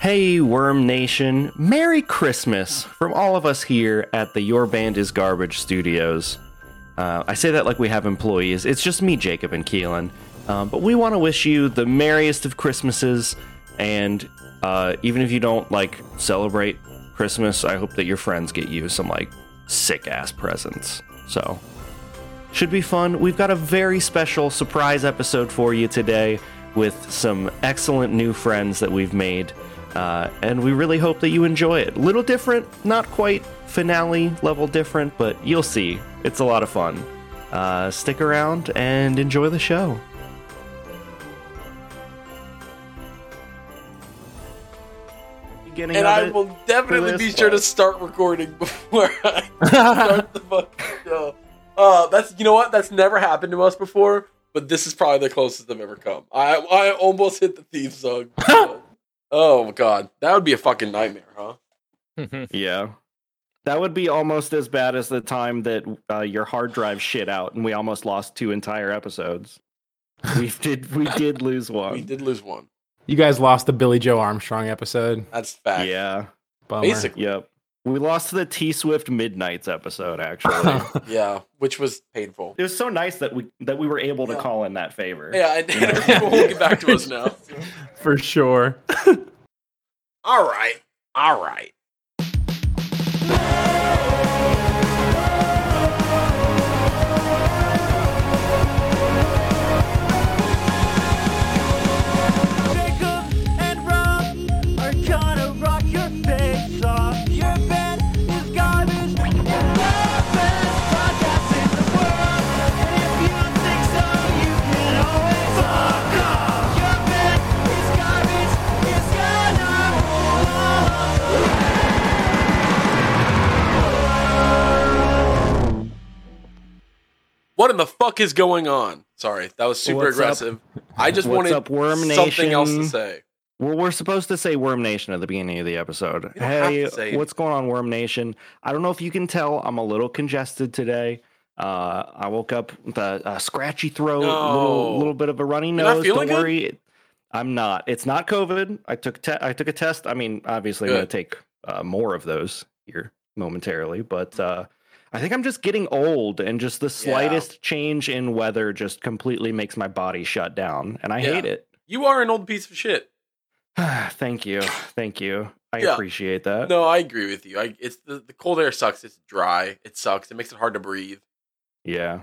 Hey, Worm Nation. Merry Christmas from all of us here at the Your Band is Garbage studios. Uh, I say that like we have employees. It's just me, Jacob, and Keelan. Um, but we want to wish you the merriest of Christmases. And uh, even if you don't like celebrate Christmas, I hope that your friends get you some like sick ass presents. So, should be fun. We've got a very special surprise episode for you today with some excellent new friends that we've made. Uh, and we really hope that you enjoy it. A Little different, not quite finale level different, but you'll see. It's a lot of fun. Uh, stick around and enjoy the show. Beginning and I will definitely be sure to start recording before I start the fucking show. Uh, that's you know what? That's never happened to us before, but this is probably the closest I've ever come. I I almost hit the theme song. oh god, that would be a fucking nightmare, huh? Yeah. That would be almost as bad as the time that uh, your hard drive shit out and we almost lost two entire episodes. We did we did lose one. We did lose one. You guys lost the Billie Joe Armstrong episode. That's fact. Yeah. Bummer. Basically. Yep. We lost to the T Swift Midnights episode actually. Yeah, which was painful. it was so nice that we that we were able to Yeah. call in that favor. Yeah, and, and people will get back to us now. For sure. All right, all right. What in the fuck is going on? Sorry, that was super What's up? aggressive. I just What's wanted up, Worm something else to say. Well, we're supposed to say Worm Nation at the beginning of the episode. You don't have Hey, what's going on, Worm Nation? I don't know if you can tell, I'm a little congested today. Uh, I woke up with a, a scratchy throat, No. little little bit of a runny nose. Don't good? worry, I'm not. It's not COVID. I took te- I took a test. I mean, obviously, I'm going to take uh, more of those here momentarily, but uh, I think I'm just getting old, and just the slightest change in weather just completely makes my body shut down, and I Yeah. hate it. You are an old piece of shit. Thank you. Thank you. I Yeah. appreciate that. No, I agree with you. I, it's the, the cold air sucks. It's dry. It sucks. It makes it hard to breathe. Yeah.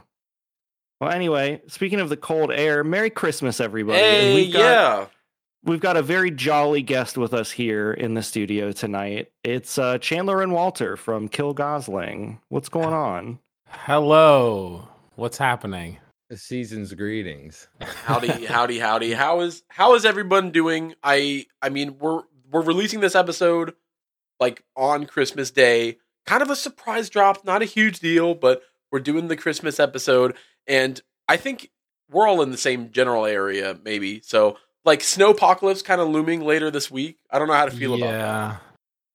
Well, anyway, speaking of the cold air, Merry Christmas, everybody. And Hey, we've got, yeah. We've got a very jolly guest with us here in the studio tonight. It's uh, Chandler and Walter from Kill Gosling. What's going on? Hello. What's happening? The season's greetings. Howdy, howdy, howdy. How is how is everyone doing? I I mean, we're we're releasing this episode like on Christmas Day. Kind of a surprise drop, not a huge deal, but we're doing the Christmas episode and I think we're all in the same general area maybe. So, like snowpocalypse kind of looming later this week. I don't know how to feel about that. yeah.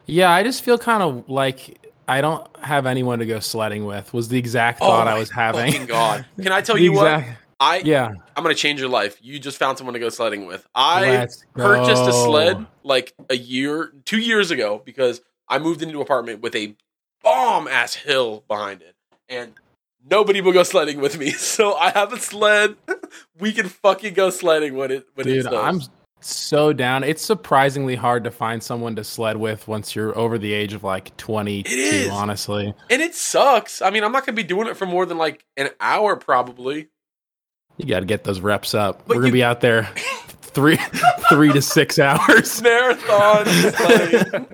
Yeah, I just feel kind of like I don't have anyone to go sledding with. Was the exact oh thought I was having. God. Can I tell you what? I Yeah. I'm gonna change your life. You just found someone to go sledding with. I Let's purchased a sled like a year, two years ago because I moved into an apartment with a bomb ass hill behind it, and nobody will go sledding with me. So I have a sled. we can fucking go sledding when it when Dude, it snows. I'm so down. It's surprisingly hard to find someone to sled with once you're over the age of like 22, honestly. and it sucks. I mean, I'm not gonna be doing it for more than like an hour probably. You got to get those reps up. But We're going to be out there 3 3 to 6 hours. Marathon sledding.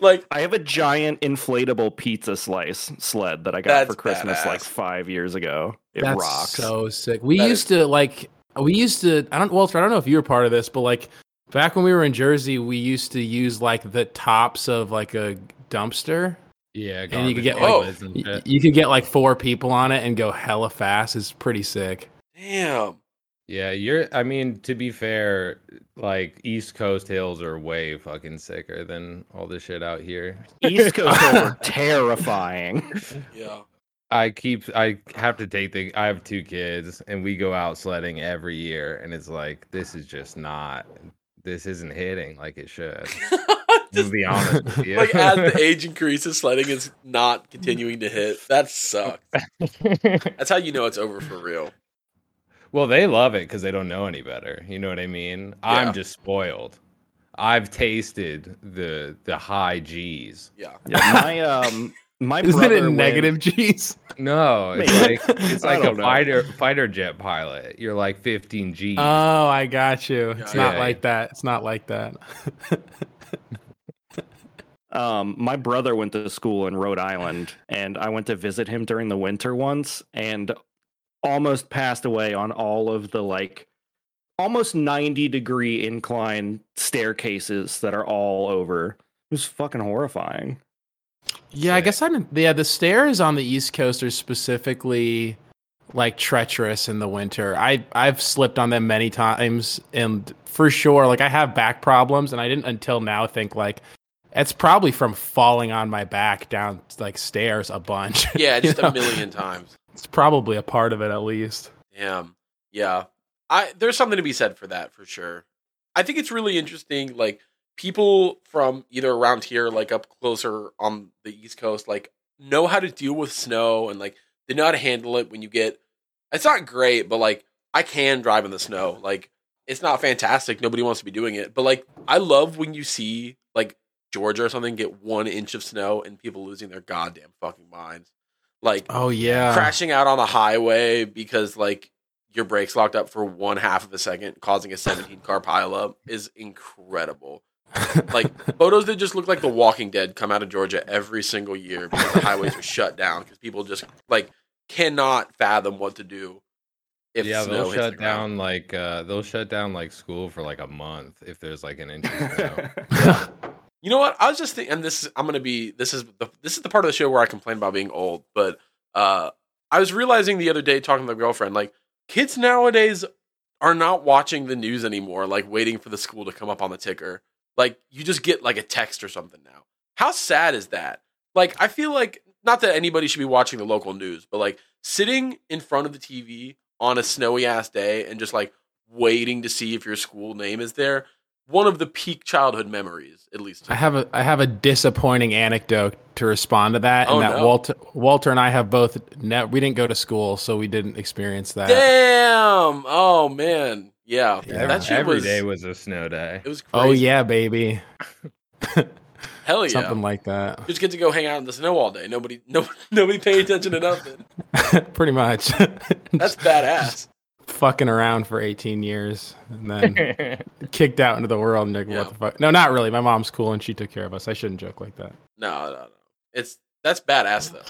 like I have a giant inflatable pizza slice sled that I got for Christmas badass. like five years ago. It That's rocks. so sick. We That used to like we used to I don't Walter, I don't know if you were part of this, but like back when we were in Jersey, we used to use like the tops of like a dumpster. Yeah, And you could get, like- lids and Y- shit. You could get like four people on it and go hella fast. It's pretty sick. damn. Yeah, you're. I mean, to be fair, like East Coast hills are way fucking sicker than all this shit out here. East Coast hills are terrifying. Yeah. I keep. I have to take the. I have two kids, and we go out sledding every year, and it's like this is just not this isn't hitting like it should. to be honest with you. like as the age increases, sledding is not continuing to hit. That sucks. That's how you know it's over for real. Well, they love it because they don't know any better. You know what I mean? Yeah. I'm just spoiled. I've tasted the the high G's. Yeah. Yeah, my um, my Isn't brother it went- negative G's? No, it's like it's like a know. fighter fighter jet pilot. You're like 15 G's. Oh, I got you. It's Yeah. not Yeah. like that. It's not like that. Um, my brother went to school in Rhode Island, and I went to visit him during the winter once, and almost passed away on all of the like almost 90 degree incline staircases that are all over. It was fucking horrifying. Yeah, I guess I didn't. Yeah, the stairs on the East Coast are specifically like treacherous in the winter. I I've slipped on them many times, and for sure, like I have back problems, and I didn't until now think like it's probably from falling on my back down like stairs a bunch. Yeah, You just know? a million times. It's probably a part of it at least. Damn. Yeah. I there's something to be said for that for sure. I think it's really interesting like people from either around here like up closer on the East Coast like know how to deal with snow and like they know how to handle it when you get it's not great, but like I can drive in the snow. Like it's not fantastic. Nobody wants to be doing it. But like I love when you see like Georgia or something get one inch of snow and people losing their goddamn fucking minds. Like Oh yeah, crashing out on the highway because like your brakes locked up for one half of a second, causing a 17 car pileup is incredible. Like photos that just look like The Walking Dead come out of Georgia every single year because the highways are shut down because people just like cannot fathom what to do. If yeah, they'll shut the down like uh they'll shut down like school for like a month if there's like an inch of snow. You know what? I was just thinking, and this is I'm gonna be this is the this is the part of the show where I complain about being old, but uh, I was realizing the other day talking to my girlfriend, like kids nowadays are not watching the news anymore, like waiting for the school to come up on the ticker. Like you just get like a text or something now. How sad is that? Like I feel like not that anybody should be watching the local news, but like sitting in front of the TV on a snowy ass day and just like waiting to see if your school name is there. One of the peak childhood memories, at least. I have a I have a disappointing anecdote to respond to that, oh, and Oh, that no. Walter Walter and I have both. Ne- we didn't go to school, so we didn't experience that. Damn! Oh man, yeah, Yeah. that shit Every was. day was a snow day. it was. Oh, crazy. Oh yeah, baby, hell yeah! something like that. Just get to go hang out in the snow all day. Nobody, no, nobody pay attention to nothing. Pretty much. That's badass. Fucking around for 18 years and then kicked out into the world and like, Yeah. what the fuck? No, not really. My mom's cool and she took care of us. I shouldn't joke like that. No, no, no. It's that's badass though.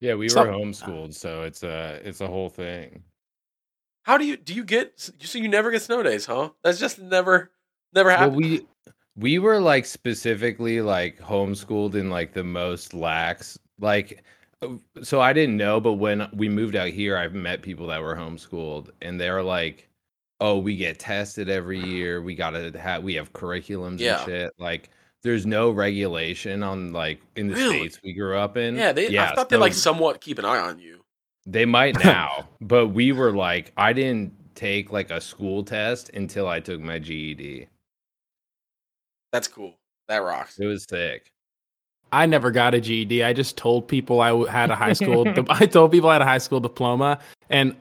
yeah, we were Some- homeschooled, so it's a it's a whole thing. How do you do you get? So you never get snow days, huh? That's just never, never Well, happened. we we were like specifically like homeschooled in like the most lax like so I didn't know, but when we moved out here, I've met people that were homeschooled, and they're like, "Oh, we get tested every year. We gotta have we have curriculums Yeah. and shit." Like, there's no regulation on like in the Really? states we grew up in. yeah, they. I thought they like somewhat keep an eye on you. they might now, but we were like, I didn't take like a school test until I took my GED. That's cool. That rocks. It was sick. I never got a GED. I just told people I had a high school. I told people I had a high school diploma, and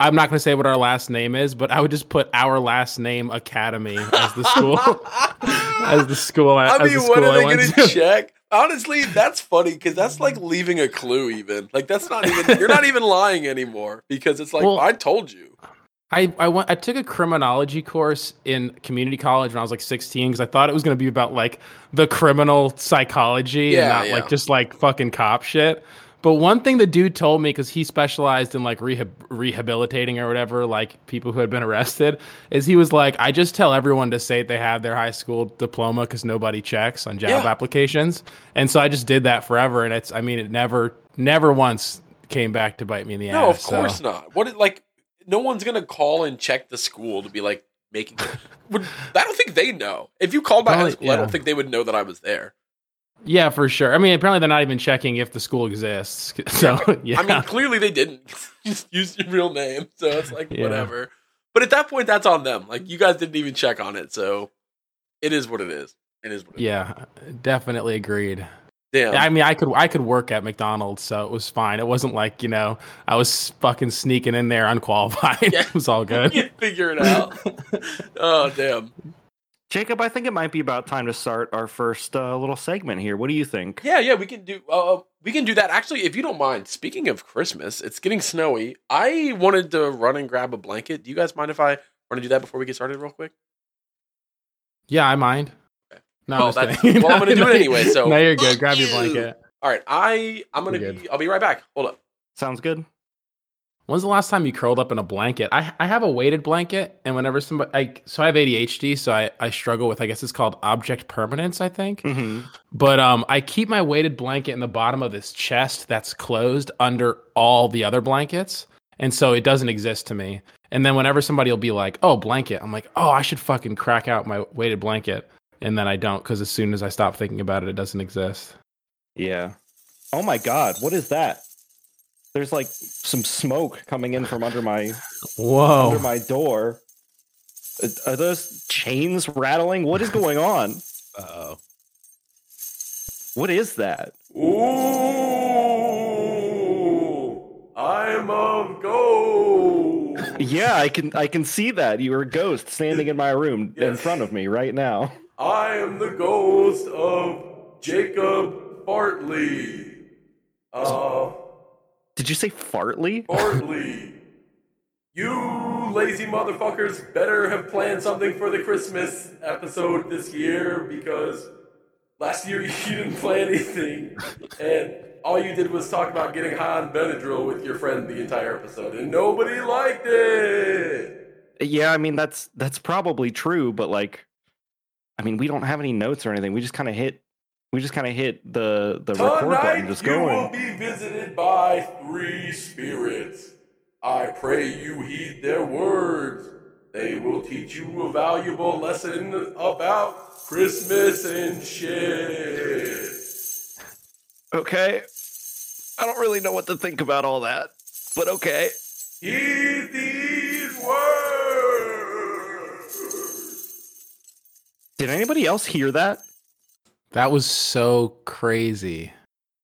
I'm not going to say what our last name is, but I would just put our last name Academy as the school, as the school. I mean, the when school are I they gonna to. check? Honestly, that's funny because that's like leaving a clue. Even like that's not even you're not even lying anymore because it's like Well- I told you. I, I went I took a criminology course in community college when I was like 16 because I thought it was going to be about like the criminal psychology and not yeah. like just like fucking cop shit. But one thing the dude told me because he specialized in like rehab- rehabilitating or whatever, like people who had been arrested, is he was like, I just tell everyone to say they have their high school diploma because nobody checks on job Yeah. applications, and so I just did that forever, and it's I mean it never never once came back to bite me in the ass. No, of ass. so- course not. What it- like no one's gonna call and check the school to be like making. would, I don't think they know. If you called my high Probably- school, I don't think they would know that I was there. Yeah, for sure. I mean, apparently they're not even checking if the school exists. So yeah, I mean, clearly they didn't just use your real name, so it's like Yeah. whatever. but at that point, that's on them. Like you guys didn't even check on it, so it is what it is. It is what it is. Yeah, definitely agreed. Damn. I mean, I could I could work at McDonald's, so it was fine. It wasn't like you know I was fucking sneaking in there unqualified. Yeah. it was all good. you figure it out. oh damn. Jacob, I think it might be about time to start our first uh, little segment here. What do you think? Yeah, yeah, we can do. Uh, we can do that. Actually, if you don't mind. Speaking of Christmas, it's getting snowy. I wanted to run and grab a blanket. Do you guys mind if I run to do that before we get started, real quick? Yeah, I mind. Okay. No, Well, I'm that's- well, I'm gonna do it anyway, so- no, you're good. Grab your blanket. All right, I I'm gonna We're be. good. I'll be right back. Hold up. Sounds good. When's the last time you curled up in a blanket? I I have a weighted blanket, and whenever somebody, I so I have ADHD, so I I struggle with I guess it's called object permanence, I think. hmm But um, I keep my weighted blanket in the bottom of this chest that's closed under all the other blankets, and so it doesn't exist to me. And then whenever somebody will be like, "Oh, blanket," I'm like, "Oh, I should fucking crack out my weighted blanket," and then I don't because as soon as I stop thinking about it, it doesn't exist. Yeah. Oh my God, what is that? There's like some smoke coming in from under my Whoa! under my door. Are those chains rattling? What is going on? Uh-oh. What is that? Ooh, I'm a ghost. Yeah, I can I can see that. You're a ghost standing in my room in front of me right now. I am the ghost of Jacob Bartley. Uh, Did you say fartly? Bartley. You lazy motherfuckers better have planned something for the Christmas episode this year because last year you didn't plan anything and all you did was talk about getting high on Benadryl with your friend the entire episode and nobody liked it. Yeah, I mean that's that's probably true, but like I mean we don't have any notes or anything. We just kind of hit we just kind of hit the the record button Tonight just you will be visited by three spirits. I pray you heed their words. They will teach you a valuable lesson about Christmas and shit. Okay. I don't really know what to think about all that. But okay. Heed these Did anybody else hear that? That was so crazy.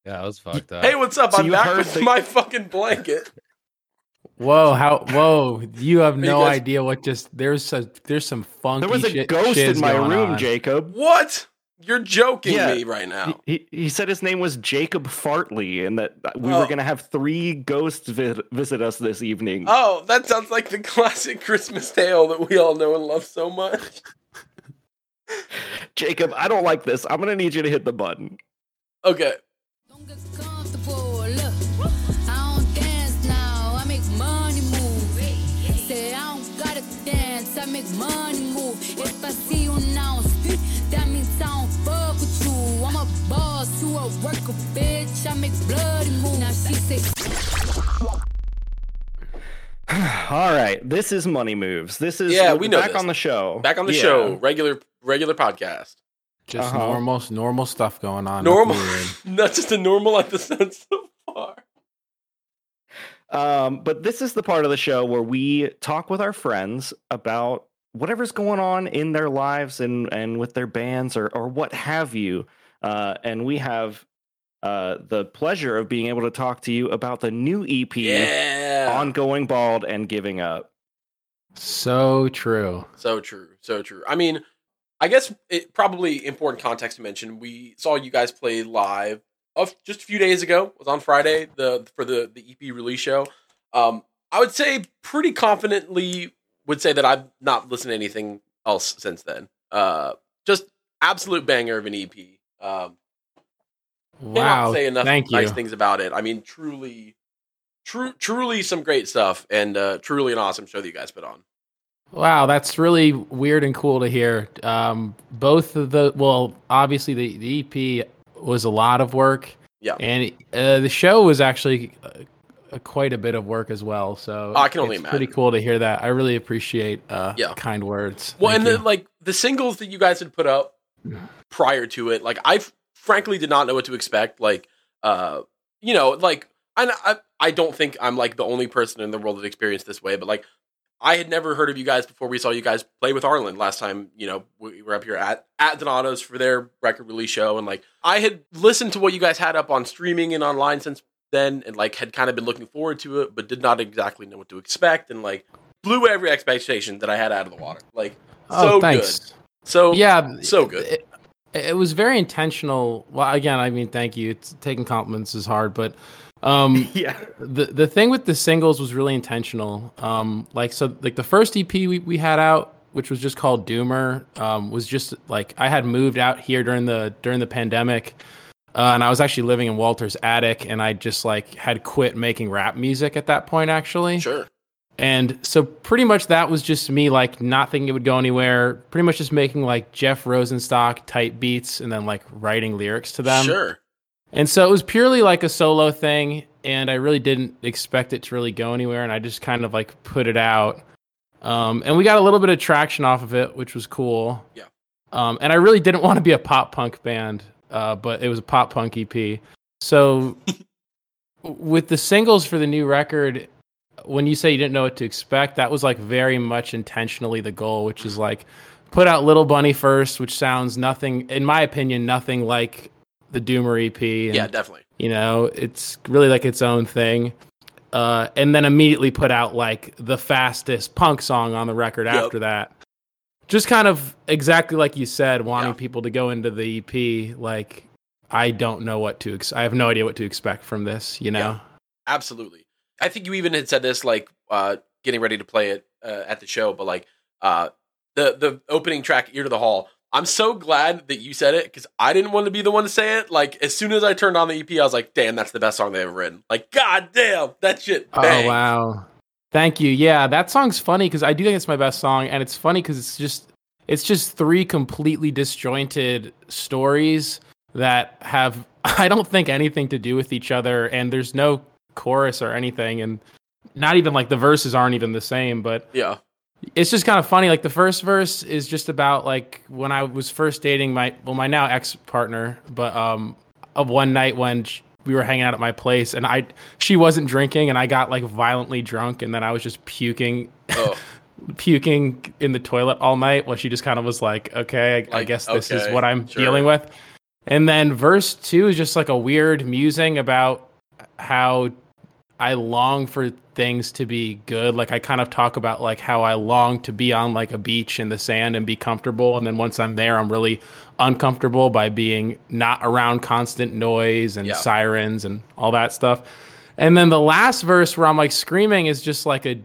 Yeah, I was fucked up. Hey, what's up? So I'm back with the- my fucking blanket. Whoa! How? Whoa! You have you no guys- idea what just there's a there's some funky. There was a shit, ghost in my room, on. Jacob. What? You're joking Yeah. me right now. He, he said his name was Jacob Fartley and that we Oh. were going to have three ghosts vi- visit us this evening. Oh, that sounds like the classic Christmas tale that we all know and love so much. Jacob, I don't like this. I'm going to need you to hit the button. Okay. All right. This is Money Moves. This is Yeah, we're know back this. on the show. Back on the Yeah. show, regular regular podcast. Just Uh-huh. normal, normal stuff going on. Normal, nothing not just a normal episode so far. Um, but this is the part of the show where we talk with our friends about whatever's going on in their lives and and with their bands or or what have you. Uh, and we have uh, the pleasure of being able to talk to you about the new EP Yeah, on Going Bald and Giving Up. So true. so true, so true. I mean, I guess it probably important context to mention. We saw you guys play live of just a few days ago. It was on Friday the for the the EP release show. Um, I would say pretty confidently would say that I've not listened to anything else since then. Uh, just absolute banger of an EP. Um, cannot Wow. say enough Thank you. nice things about it. I mean, truly, true, truly some great stuff, and uh, truly an awesome show that you guys put on. Wow, that's really weird and cool to hear. Um, both of the well, obviously the, the EP was a lot of work. Yeah. and uh, the show was actually uh, quite a bit of work as well. So Oh, I can only it's pretty cool to hear that. I really appreciate uh, Yeah. kind words. Well, Thank and the, like the singles that you guys had put up prior to it, like I f- frankly did not know what to expect. Like, uh, you know, like I, I I don't think I'm like the only person in the world that experienced this way, but like I had never heard of you guys before we saw you guys play with Arlen last time. You know, we were up here at at Donato's for their record release show, and like I had listened to what you guys had up on streaming and online since then, and like had kind of been looking forward to it, but did not exactly know what to expect, and like blew every expectation that I had out of the water. Like so oh, thanks. good, so Yeah, so good. It, it was very intentional. Well, again, I mean, thank you. It's, taking compliments is hard, but um, Yeah. the the thing with the singles was really intentional. Um, like so, like the first EP we, we had out, which was just called Doomer, um, was just like I had moved out here during the during the pandemic, uh, and I was actually living in Walter's attic, and I just like had quit making rap music at that point, actually. Sure, And so pretty much that was just me like not thinking it would go anywhere. Pretty much just making like Jeff Rosenstock type beats and then like writing lyrics to them. sure, And so it was purely like a solo thing and I really didn't expect it to really go anywhere and I just kind of like put it out. Um, and we got a little bit of traction off of it, which was cool. Yeah. Um, and I really didn't want to be a pop punk band, uh, but it was a pop punk EP. So with the singles for the new record, when you say you didn't know what to expect, that was like very much intentionally the goal, which is like put out Little Bunny first, which sounds nothing, in my opinion, nothing like the Doomer EP. and, yeah, definitely. You know, it's really like its own thing. Uh, and then immediately put out like the fastest punk song on the record Yep. after that. Just kind of exactly like you said, wanting Yeah. people to go into the EP. Like, I don't know what to, ex- I have no idea what to expect from this, you know? Yeah. Absolutely. I think you even had said this like uh getting ready to play it uh, at the show, but like uh the the opening track Ear to the Hall. I'm so glad that you said it because I didn't want to be the one to say it. Like as soon as I turned on the EP, I was like, "Damn, that's the best song they've ever written." Like, god damn, that shit. Bang. Oh wow. Thank you. Yeah, that song's funny because I do think it's my best song, and it's funny because it's just it's just three completely disjointed stories that have I don't think anything to do with each other, and there's no chorus or anything, and not even like the verses aren't even the same, but Yeah, it's just kind of funny. Like the first verse is just about like when I was first dating my well my now ex partner, but um of one night when sh- we were hanging out at my place and I she wasn't drinking and I got like violently drunk and then I was just puking oh, puking in the toilet all night. Well, she just kind of was like, okay, I, I guess this okay, is what I'm sure. dealing with. And then verse two is just like a weird musing about how I long for things to be good. Like I kind of talk about like how I long to be on like a beach in the sand and be comfortable. And then once I'm there, I'm really uncomfortable by being not around constant noise and Yeah. sirens and all that stuff. And then the last verse where I'm like screaming is just like a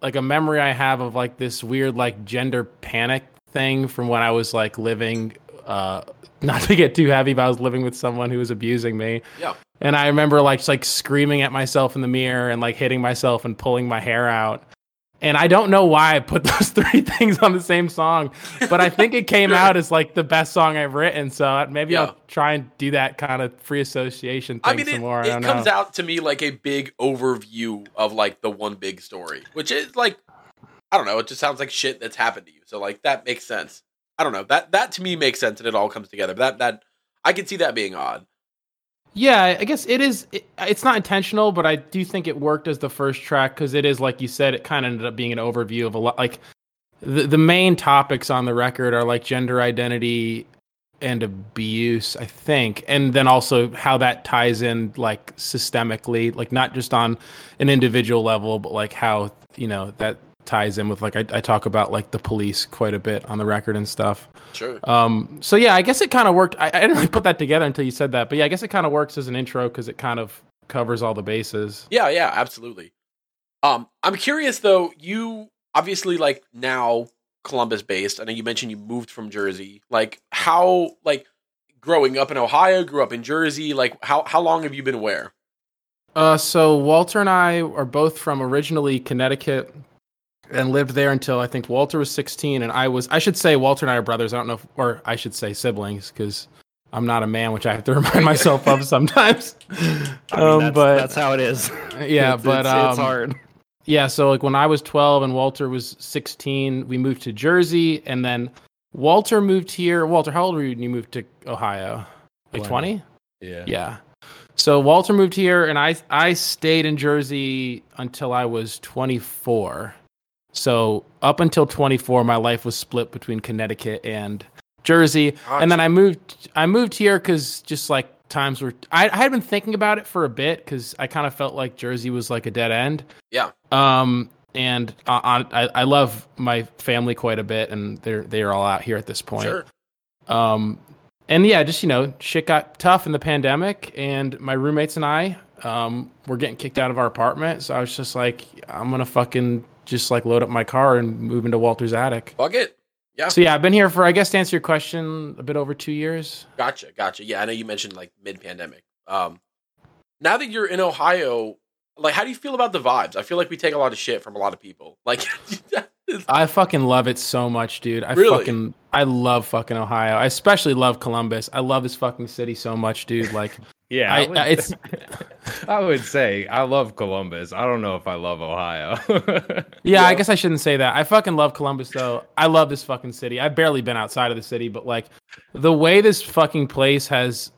like a memory I have of like this weird like gender panic thing from when I was like living uh not to get too heavy, but I was living with someone who was abusing me. yeah, And I remember like just, like screaming at myself in the mirror and like hitting myself and pulling my hair out. And I don't know why I put those three things on the same song, but I think it came out as like the best song I've written. So uh, maybe Yeah. I'll try and do that kind of free association thing I mean, some it, more. I it comes know. out to me like a big overview of like the one big story, which is like, I don't know, it just sounds like shit that's happened to you. So like that makes sense. I don't know that that to me makes sense and it all comes together. But that that I can see that being odd. Yeah, I guess it is. It, it's not intentional, but I do think it worked as the first track because it is, like you said, it kind of ended up being an overview of a lot. Like the the main topics on the record are like gender identity and abuse, I think, and then also how that ties in like systemically, like not just on an individual level, but like how you know that ties in with like I, I talk about like the police quite a bit on the record and stuff. Sure. Um, so yeah, I guess it kind of worked. I, I didn't really put that together until you said that, but yeah, I guess it kind of works as an intro because it kind of covers all the bases. Yeah, yeah, absolutely. Um, I'm curious though. You obviously like now Columbus based. I know you mentioned you moved from Jersey. Like how like growing up in Ohio, grew up in Jersey. Like how how long have you been where? Uh, so Walter and I are both from originally Connecticut and lived there until I think Walter was 16 and I was. I should say Walter and I are brothers. I don't know, if, or I should say siblings because I'm not a man, which I have to remind myself of sometimes. I mean, um, that's, but that's how it is. yeah, It's- but it's, um, it's hard. Yeah, so like when I was 12 and Walter was 16, we moved to Jersey and then Walter moved here. Walter, how old were you when you moved to Ohio? Like 20. 20? Yeah. Yeah. So Walter moved here and I I stayed in Jersey until I was 24. So up until 24, my life was split between Connecticut and Jersey, Gotcha. and then I moved. I moved here because just like times were. I, I had been thinking about it for a bit because I kind of felt like Jersey was like a dead end. Yeah. Um, and I, I I love my family quite a bit, and they're they're all out here at this point. Sure. Um, and yeah, just you know, shit got tough in the pandemic, and my roommates and I um were getting kicked out of our apartment. So I was just like, I'm gonna fucking just like load up my car and move into Walter's attic. Fuck it. Yeah. So yeah, I've been here for I guess to answer your question, a bit over two years. Gotcha, gotcha. Yeah, I know you mentioned like mid pandemic. Um, now that you're in Ohio, like, how do you feel about the vibes? I feel like we take a lot of shit from a lot of people. Like, I fucking love it so much, dude. I Really? fucking I love fucking Ohio. I especially love Columbus. I love this fucking city so much, dude. Like Yeah, I, I, would, it's I would say I love Columbus. I don't know if I love Ohio. Yeah, I guess I shouldn't say that. I fucking love Columbus though. I love this fucking city. I've barely been outside of the city, but like the way this fucking place has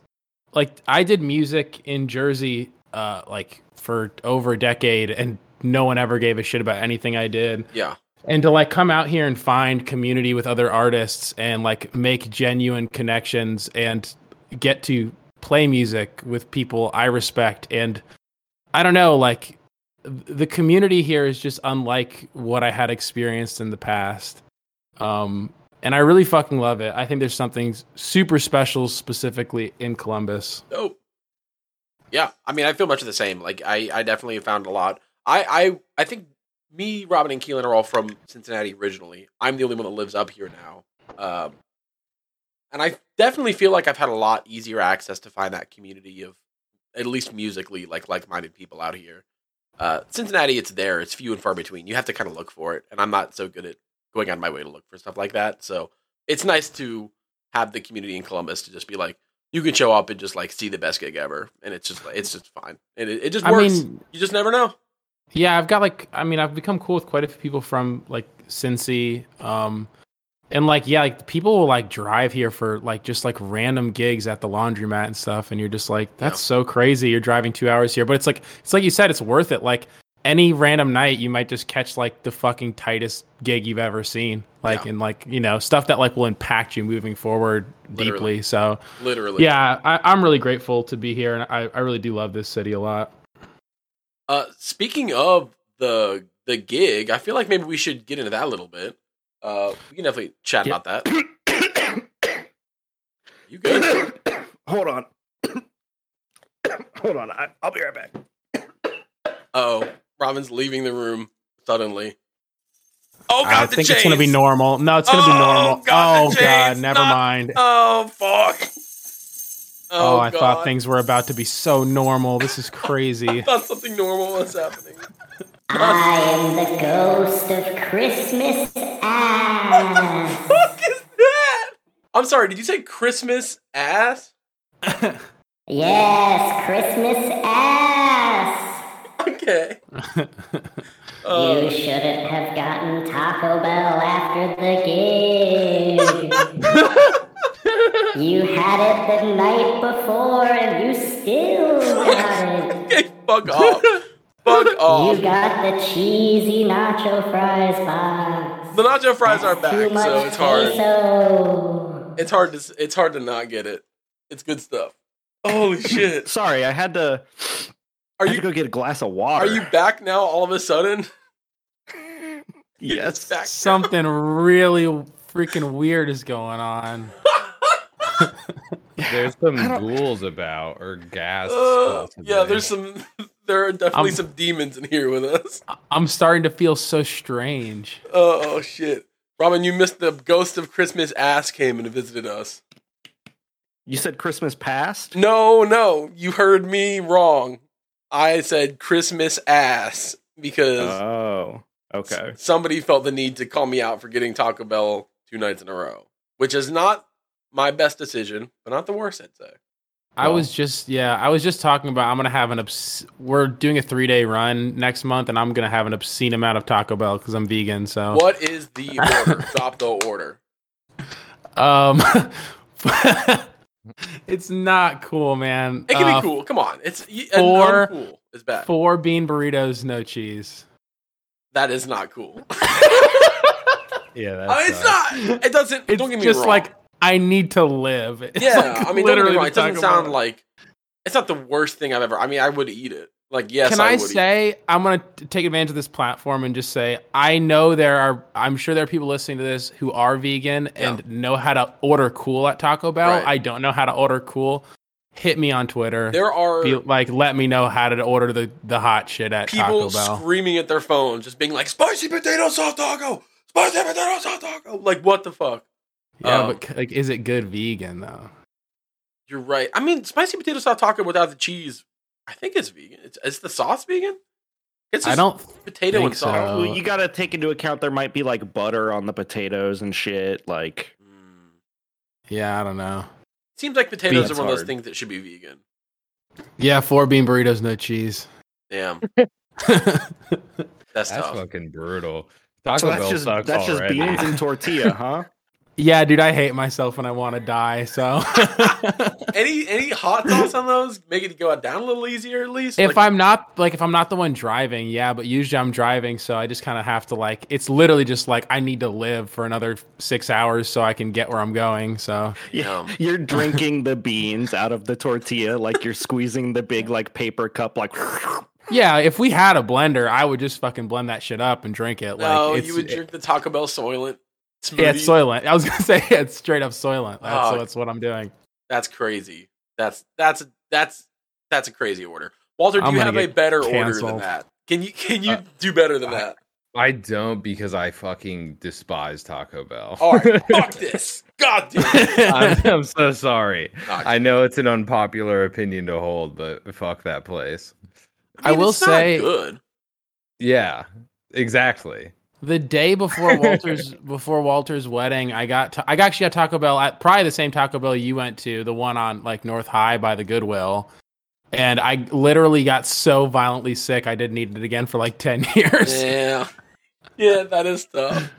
like I did music in Jersey uh like for over a decade and no one ever gave a shit about anything I did. yeah, And to like come out here and find community with other artists and like make genuine connections and get to play music with people I respect and I don't know like the community here is just unlike what I had experienced in the past. Um and I really fucking love it. I think there's something super special specifically in Columbus. Oh, Yeah, I mean, I feel much of the same. Like, I, I definitely found a lot. I, I, I think me, Robin, and Keelan are all from Cincinnati originally. I'm the only one that lives up here now. Um, and I definitely feel like I've had a lot easier access to find that community of, at least musically, like like-minded people out here. Uh, Cincinnati, it's there. It's few and far between. You have to kind of look for it, and I'm not so good at going on my way to look for stuff like that. So it's nice to have the community in Columbus to just be like, you can show up and just like see the best gig ever, and it's just it's just fine, and it, it just I works. mean, you just never know. Yeah, I've got like I mean I've become cool with quite a few people from like Cincy. Um and like yeah, like people will like drive here for like just like random gigs at the laundromat and stuff and you're just like that's so crazy. You're driving 2 hours here, but it's like it's like you said it's worth it. Like any random night you might just catch like the fucking tightest gig you've ever seen. Like Yeah. and like, you know, stuff that like will impact you moving forward Literally. deeply. So Literally, yeah, I, I'm really grateful to be here and I, I really do love this city a lot. Uh, speaking of the the gig, I feel like maybe we should get into that a little bit. Uh, we can definitely chat Yeah. about that. You good? Hold on. Hold on. I, I'll be right back. Oh, Robin's leaving the room suddenly. Oh God, I the think it's gonna be normal. No, it's gonna be Oh, normal. God, oh god, never not- mind. Oh fuck! Oh, I God. thought things were about to be so normal. This is I crazy. thought something normal was happening. I am the ghost of Christmas ass. What the Fuck is that? I'm sorry. Did you say Christmas ass? Yes, Christmas ass. Okay. You Uh, shouldn't have gotten Taco Bell after the gig. you had it the night before and you still got it. okay, fuck off. Fuck You off. got the cheesy nacho fries box. The nacho fries are That's too back, much so it's hard. queso. It's hard to it's hard to not get it. It's good stuff. Holy shit! Sorry, I had to. Are I had you to go get a glass of water. are you back now? All of a sudden, Yes. back. Something really freaking weird is going on. There's some ghouls about or gas. Uh, yeah, there's some. There are definitely I'm- some demons in here with us. I'm starting to feel so strange. Oh, oh shit, Robin, you missed the ghost of Christmas ass came and visited us. You said Christmas past? No, no, you heard me wrong. I said Christmas ass because Oh, okay. somebody felt the need to call me out for getting Taco Bell two nights in a row, which is not my best decision, but not the worst, I'd say. I was just yeah, I was just talking about I'm gonna have an obs- we're doing a three day run next month, and I'm gonna have an obscene amount of Taco Bell because I'm vegan. So What is the order? Drop the order. um, it's not cool, man. It can Uh, be cool. Come on, it's four- uncool is bad. Four bean burritos, no cheese. That is not cool. Yeah, that's I mean, it's not. It doesn't. It's don't get me just wrong. like I need to live. It's yeah. like I mean, don't get me literally wrong. It doesn't sound like it's not the worst thing I've ever. I mean, I would eat it. Like, yes, Can I, I, would. eat say I'm gonna take advantage of this platform and just say I know there are I'm sure there are people listening to this who are vegan and know how to order cool at Taco Bell. Right. I don't know how to order cool. Hit me on Twitter. There are Be, like let me know how to order the the hot shit at people Taco Bell. People screaming at their phones, just being like, "Spicy potato soft taco, spicy potato soft taco." Like, what the fuck? Yeah, um, but like is it good vegan though? You're right. I mean, spicy potato sauce taco without the cheese. I think it's vegan. It's, is the sauce vegan? It's I don't potato think and sauce. so. Well, you got to take into account there might be like butter on the potatoes and shit. Like, Mm. yeah, I don't know. Seems like potatoes Beans are one of those things that should be vegan. Yeah, four bean burritos, no cheese. Damn, that's, That's tough. fucking brutal. Taco so that's Bell just sucks that's just beans and tortilla, huh? Yeah, dude, I hate myself when I want to die. So Any any hot sauce on those? Make it go down a little easier at least. if Like, I'm not like if I'm not the one driving, yeah, but usually I'm driving, so I just kind of have to like it's literally just like I need to live for another six hours so I can get where I'm going. So Yeah, you're drinking the beans out of the tortilla like you're squeezing the big like paper cup like yeah, if we had a blender, I would just fucking blend that shit up and drink it. Like no, you would drink the Taco Bell Soylent smoothie. yeah, it's soylent. I was gonna say yeah, it's straight up soylent. That's, Oh. that's what I'm doing. That's crazy. That's that's that's that's a crazy order. Walter, do I'm you have a get better order than that? Can you can you Uh, do better than I- that? I don't because I fucking despise Taco Bell. All right, fuck this. God damn. I'm, I'm so sorry. Nah, I know it's an unpopular opinion to hold, but fuck that place. I mean, will it's not say- good. Yeah, exactly. The day before Walter's before Walter's wedding, I got ta- I actually got Taco Bell at probably the same Taco Bell you went to, the one on like North High by the Goodwill. And I literally got so violently sick I didn't eat it again for like ten years. Yeah, yeah, that is tough.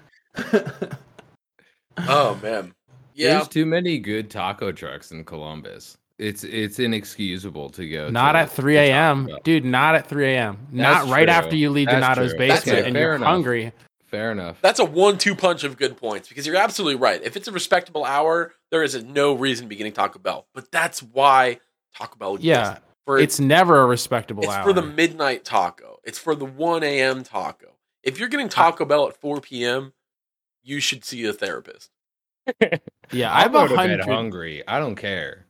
oh man, yeah. There's too many good taco trucks in Columbus. It's it's inexcusable to go. Not to, at 3 a.m. Dude, not at 3 a.m. Not That's right after you leave That's Donato's true. Basement it. and Fair you're enough. hungry. Fair enough. That's a one-two punch of good points because you're absolutely right. If it's a respectable hour, there is no reason to be getting Taco Bell. But that's why Taco Bell. Yeah, for It's never a respectable it's hour. for the midnight taco. It's for the one a.m. taco. If you're getting Taco Bell at four p.m., you should see a therapist. yeah, I'm I've a hundred. hungry. I don't care.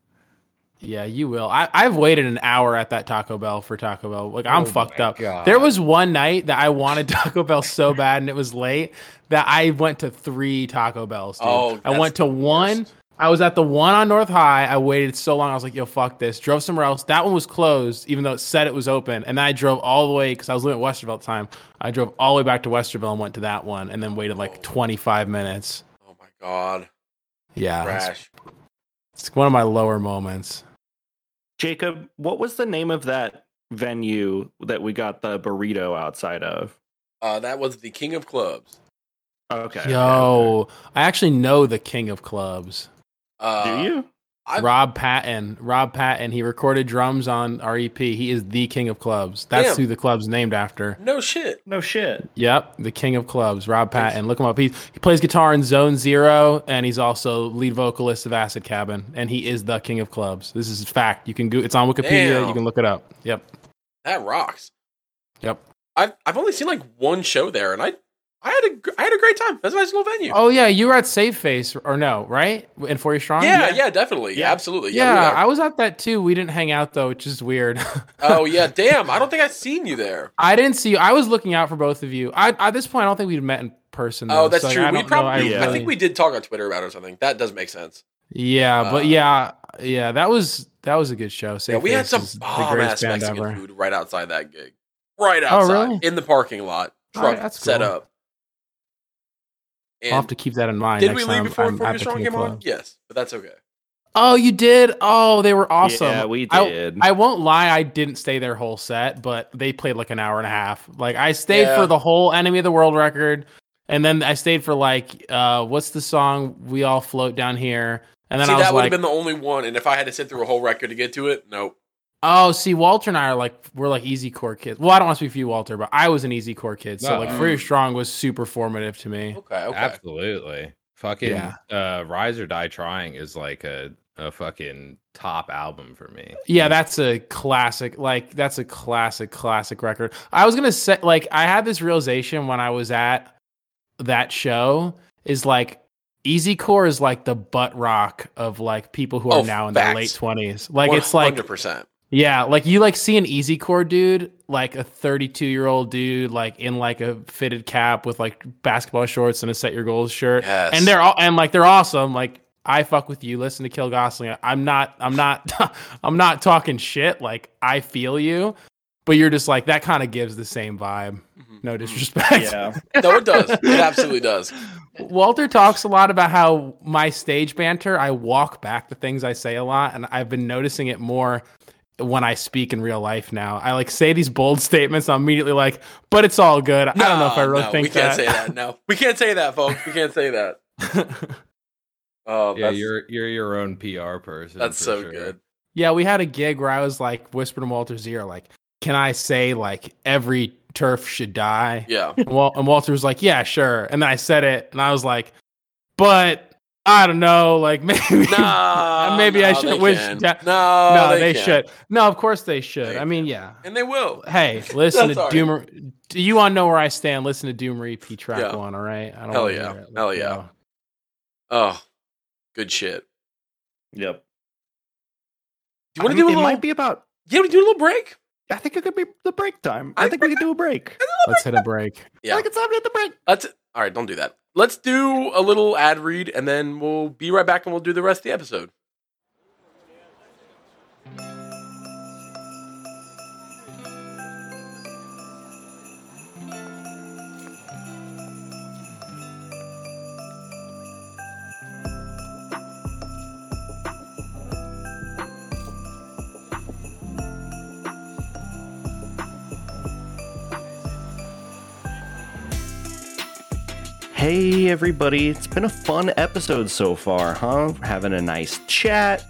Yeah, you will. I, I've waited an hour at that Taco Bell for Taco Bell. Like I'm Oh fucked up. God. There was one night that I wanted Taco Bell so bad and it was late that I went to three Taco Bells. Dude. Oh, I went to one. worst. I was at the one on North High. I waited so long. I was like, "Yo, fuck this." Drove somewhere else. That one was closed, even though it said it was open. And then I drove all the way because I was living at Westerville at the time. I drove all the way back to Westerville and went to that one, and then waited like Oh. 25 minutes. Oh my god, Yeah, it's, trash. It's one of my lower moments. Jacob, what was the name of that venue that we got the burrito outside of? Uh, that was the king of clubs. Okay. Yo, I actually know the king of clubs. Uh, Do you? I've- Rob Patton. Rob Patton. He recorded drums on REP. He is the king of clubs. That's Damn. who the club's named after. No shit. No shit. Yep, the king of clubs, Rob Patton. Look him up. He, he plays guitar in Zone Zero, and he's also lead vocalist of Acid Cabin, and he is the king of clubs. This is fact. You can go. It's on Wikipedia. Damn. You can look it up. Yep. That rocks. Yep. I've I've only seen like one show there, and I I had a gr- I had a great time. That's a nice little venue. Oh yeah, you were at Save Face or no? Right in Four Year Strong. yeah, yeah, definitely, Yeah. absolutely. Yeah, we. I was at that too. We didn't hang out though, which is weird. oh yeah, damn. I don't think I've seen you there. I didn't see you. I was looking out for both of you. I, at this point, I don't think we'd met in person. Though, Oh, that's so, true. I We don't know. probably Yeah. I think we did talk on Twitter about it or something. That does make sense. Yeah, Uh, but yeah, yeah, that was that was a good show. Yeah, Safe we had some is bomb ass Mexican ever. food right outside that gig. Right Oh, outside really? in the parking lot. All Truck right, that's set cool. up. And I'll have to keep that in mind. did next we leave time before I'm Focus Strong King came on? Yes, but that's okay. Oh, you did? Oh, they were awesome. Yeah, we I- did. I, won't lie, I didn't stay their whole set, but they played like an hour and a half. Like I stayed Yeah. for the whole Enemy of the World record, and then I stayed for like uh, what's the song "We All Float Down Here," and then See, I was like, that would like, have been the only one, and if I had to sit through a whole record to get to it, nope. Oh, see, Walter and I are like we're like easy core kids. Well, I don't want to speak for you, Walter, but I was an easy core kid. So No. like Four Year Strong was super formative to me. Okay, okay. Absolutely. Fucking Yeah. uh Rise or Die Trying is like a a fucking top album for me. Yeah, that's a classic. Like that's a classic, classic record. I was gonna say, like, I had this realization when I was at that show. Is like Easy Core is like the butt rock of like people who are Oh, now in their late twenties. Like it's like 100%. Yeah, like you like see an easycore dude, like a 32 year old dude, like in like a fitted cap with like basketball shorts and a set your goals shirt. Yes. And they're all and like they're awesome. Like I fuck with you. Listen to Kill Gosling. I'm not. I'm not. I'm not talking shit. Like I feel you, but you're just like that. Kind of gives the same vibe. Mm-hmm. No mm-hmm. disrespect. Yeah. No, it does. It absolutely does. Walter talks a lot about how my stage banter, I walk back the things I say a lot, and I've been noticing it more when I speak in real life now. I like say these bold statements, I'm immediately like, but it's all good. I don't know if I really no, think we can't that. say that. No, we can't say that, folks. We can't say that. Oh, Yeah, that's, you're you're your own PR person. that's so sure. good. yeah, we had a gig where I was like whispering in Walter's ear, like, can I say like every TERF should die? Yeah. And, Wal- and Walter was like, yeah, sure. And then I said it, and I was like, but I don't know, like maybe, No, maybe I should they wish. can. that- No, no, they, can't. should. No, of course they should. They I mean, yeah. and they will. Hey, listen to all right. Doom. Do you want to know where I stand? Listen to Doom Repeat track Yeah. one. All right. I don't Hell wanna yeah. hear it. Hell yeah. go. Oh, good shit. Yep. Do you want to do a mean, it little? might be about. You want to do a little break? I think it could be the break time. I, I think we could do a break. Let's hit a break. I Yeah. think it's time to hit the break. Let's. All right. Don't do that. Let's do a little ad read, and then we'll be right back, and we'll do the rest of the episode. Hey everybody, it's been a fun episode so far, huh? Having a nice chat.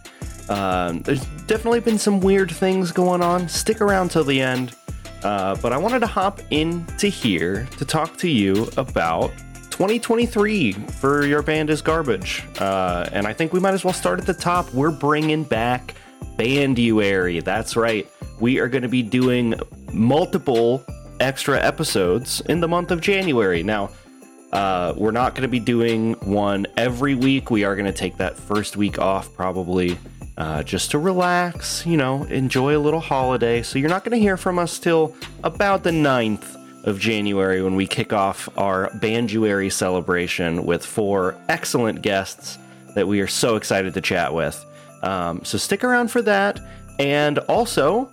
Um, there's definitely been some weird things going on. Stick around till the end. Uh, but I wanted to hop into here to talk to you about 2023 for Your Band is Garbage. Uh, and I think we might as well start at the top. We're bringing back Banduary. That's right. We are going to be doing multiple extra episodes in the month of January. Now, uh, we're not going to be doing one every week. We are going to take that first week off probably uh, just to relax, you know, enjoy a little holiday. So you're not going to hear from us till about the 9th of January when we kick off our Banduary celebration with four excellent guests that we are so excited to chat with. Um, so stick around for that. And also,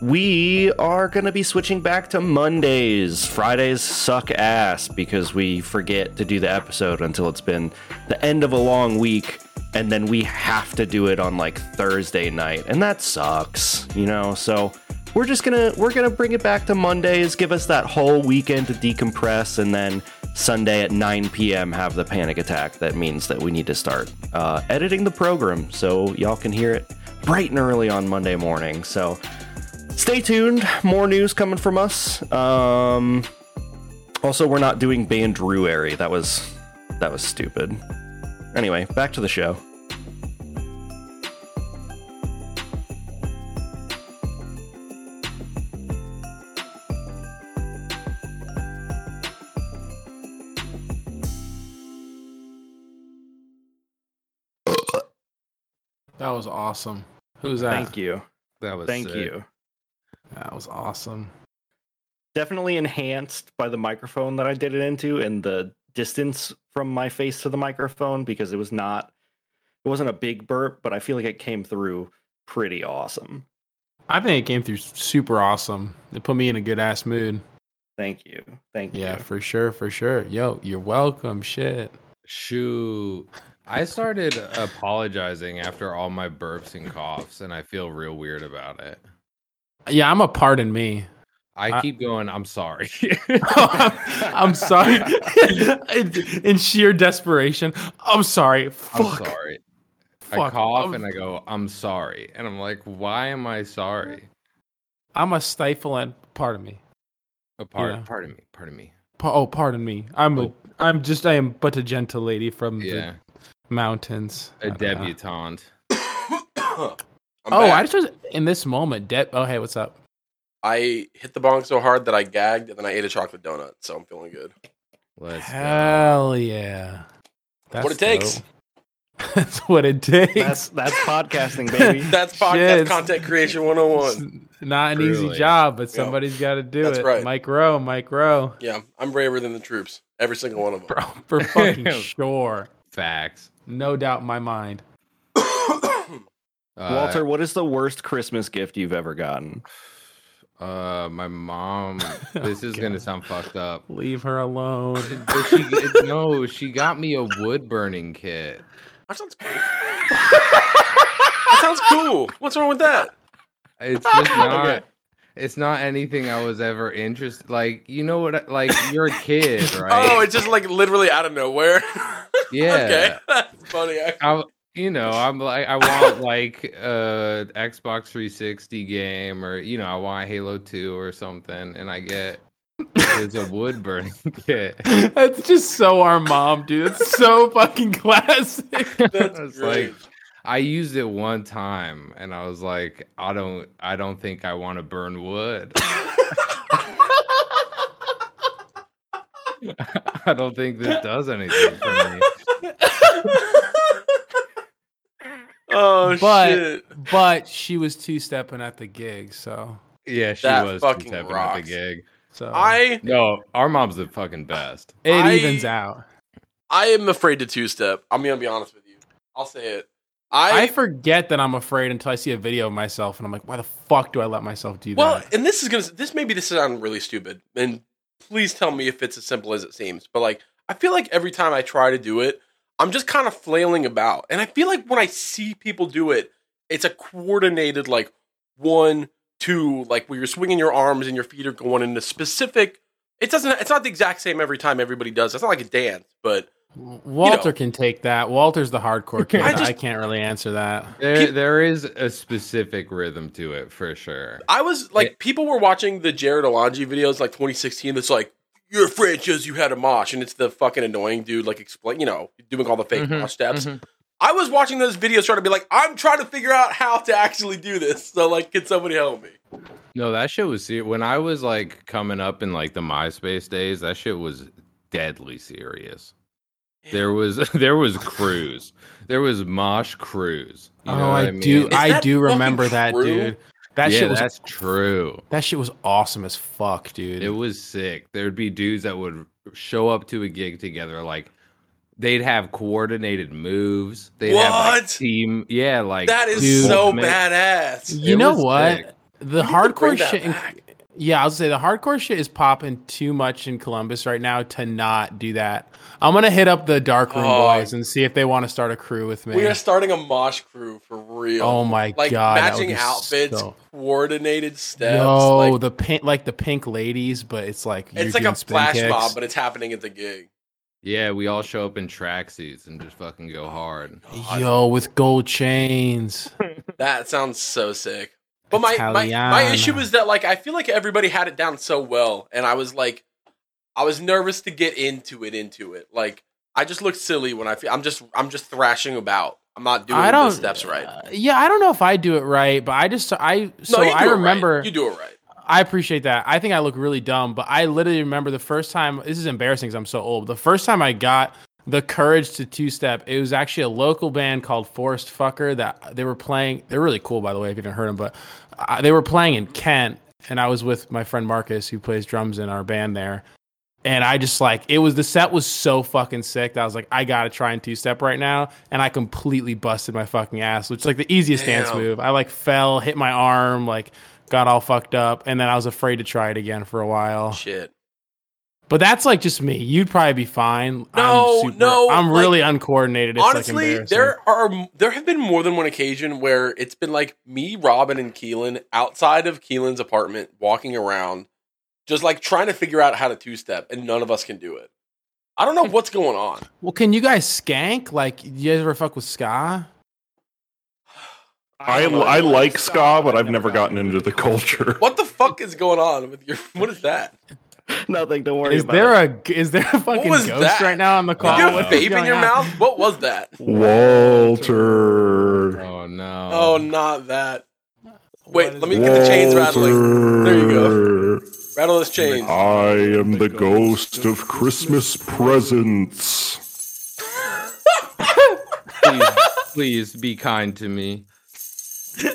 we are going to be switching back to Mondays. Fridays suck ass because we forget to do the episode until it's been the end of a long week. And then we have to do it on like Thursday night. And that sucks, you know? So we're just gonna we're gonna bring it back to Mondays, give us that whole weekend to decompress, and then Sunday at 9 p.m. have the panic attack. That means that we need to start uh, editing the program so y'all can hear it bright and early on Monday morning. So stay tuned. More news coming from us. Um, also, we're not doing Bandruary. That was that was stupid. Anyway, back to the show. That was awesome. Who's that? Thank you. That was Thank sick. you. That was awesome. Definitely enhanced by the microphone that I did it into and the distance from my face to the microphone because it was not it wasn't a big burp, but I feel like it came through pretty awesome. I think it came through super awesome. It put me in a good ass mood. Thank you. Thank you. Yeah, for sure, for sure. Yo, you're welcome. Shit. Shoot. I started apologizing after all my burps and coughs, and I feel real weird about it. Yeah, I'm a pardon me. I I- keep going, I'm sorry. I'm sorry. in, in sheer desperation. I'm sorry. Fuck. I'm Fuck. sorry. I cough I'm- and I go, I'm sorry. And I'm like, why am I sorry? I'm a stifle and pardon me. Oh, pardon, Yeah. pardon me, pardon me. Pa- oh, pardon me. I'm a, Oh. I'm just I am but a gentle lady from Yeah, the mountains. A debutante. I'm Oh, back. I just was in this moment. De- oh, hey, what's up? I hit the bong so hard that I gagged, and then I ate a chocolate donut, so I'm feeling good. Let's go. Hell yeah. That's what it takes. dope. That's what it takes. That's that's podcasting, baby. That's podcast Shit. content creation oh It's 101. not an Truly. easy job, but somebody's got to do That's it. right. Mike Rowe, Mike Rowe. Yeah, I'm braver than the troops. Every single one of them. Bro, for fucking sure. Facts. No doubt in my mind. Uh, Walter, what is the worst Christmas gift you've ever gotten? Uh, my mom. This is gonna sound fucked up. Leave her alone. But she, it- no, she got me a wood burning kit. That sounds cool. that sounds cool. What's wrong with that? It's just not. Okay. It's not anything I was ever interested. Like you know what? Like you're a kid, right? Oh, it's just like literally out of nowhere. yeah. okay, that's funny. actually. I, you know, I'm like, I want like a Xbox 360 game, or you know, I want Halo 2 or something, and I get it's a wood burning kit. That's just so our mom, dude. It's so fucking classic. That's like I used it one time, and I was like, I don't, I don't think I want to burn wood. I don't think this does anything for me. Oh But- shit! but she was two stepping at the gig, so Yeah, she That was two stepping at the gig. so I No, our mom's the fucking best. it I- evens out. I am afraid to two step. I'm gonna be honest with you. I'll say it. I, I forget that I'm afraid until I see a video of myself, and I'm like, why the fuck do I let myself do well, that? Well, and this is gonna this maybe this sound really stupid, and please tell me if it's as simple as it seems. But like, I feel like every time I try to do it, I'm just kind of flailing about, and I feel like when I see people do it, it's a coordinated like one, two, like where you're swinging your arms and your feet are going in a specific. It doesn't. It's not the exact same every time everybody does. It's not like a dance, but Walter know. can take that. Walter's the hardcore kid. I I, can't really answer that. There, Pe- there is a specific rhythm to it for sure. I was like, Yeah. people were watching the Jared Alonji videos like 2016. That's like, you're a franchise, you had a mosh, and it's the fucking annoying dude like explain, you know, doing all the fake Mhm, mosh steps. mhm. I was watching those videos trying to be like, I'm trying to figure out how to actually do this. So like, can somebody help me? No, that shit was serious. When I was like coming up in like the MySpace days, that shit was deadly serious. There was there was crews. There was Mosh Crews. You know oh, what I, mean? do. I do fucking remember that, true? dude. That yeah, shit was that's true. that shit was awesome as fuck, dude. It was sick. There'd be dudes that would show up to a gig together, like they'd have coordinated moves. They'd have like What? team. Yeah, like That is Dude. so man. badass. you it know what? sick. The We hardcore shit. in- back. Yeah, I'll say the hardcore shit is popping too much in Columbus right now to not do that. I'm gonna hit up the dark room Oh. boys and see if they want to start a crew with me. We are starting a mosh crew for real. oh my like god, that would matching be outfits, so- coordinated steps. Yo, like, the pink, like the pink ladies, but it's like it's like a spin flash kicks. mob, but it's happening at the gig. Yeah, we all show up in tracksuits and just fucking go hard. Yo, with gold chains. That sounds so sick. But my, my my issue is that like I feel like everybody had it down so well, and I was like, I was nervous to get into it, into it. Like I just look silly when I feel I'm just I'm just thrashing about. I'm not doing I the don't steps right. uh, yeah, I don't know if I do it right, but I just I so do I it right. remember you do it right. I appreciate that. I think I look really dumb, but I literally remember the first time. This is embarrassing because I'm so old. The first time I got the courage to two step, it was actually a local band called Forest Fucker that they were playing. They're really cool, by the way, if you haven't heard them. But uh, they were playing in Kent, and I was with my friend Marcus, who plays drums in our band there. And I just like it was the set was so fucking sick that I was like, I gotta try and two step right now. And I completely busted my fucking ass, which is like the easiest dance move. I like fell, hit my arm, like got all fucked up, and then I was afraid to try it again for a while. Shit. But that's like just me. You'd probably be fine. No, I'm no, I'm like, really uncoordinated. It's Honestly, like there are there have been more than one occasion where it's been like me, Robin, and Keelan outside of Keelan's apartment, walking around, just like trying to figure out how to two step, and none of us can do it. I don't know what's going on. Well, can you guys skank? Like, you guys ever fuck with ska? I I like ska, but I've never gotten into the culture. What the fuck is going on with your? What is that? Nothing. Don't worry Is about there it. a is there a fucking ghost that? right now on the call? You have What's vape in your on? mouth? What was that? Walter. Oh no. Oh, not that. Wait, let me get the chains rattling. There you go. go. Rattle those chains. I am the ghost of Christmas presents. please, please be kind to me.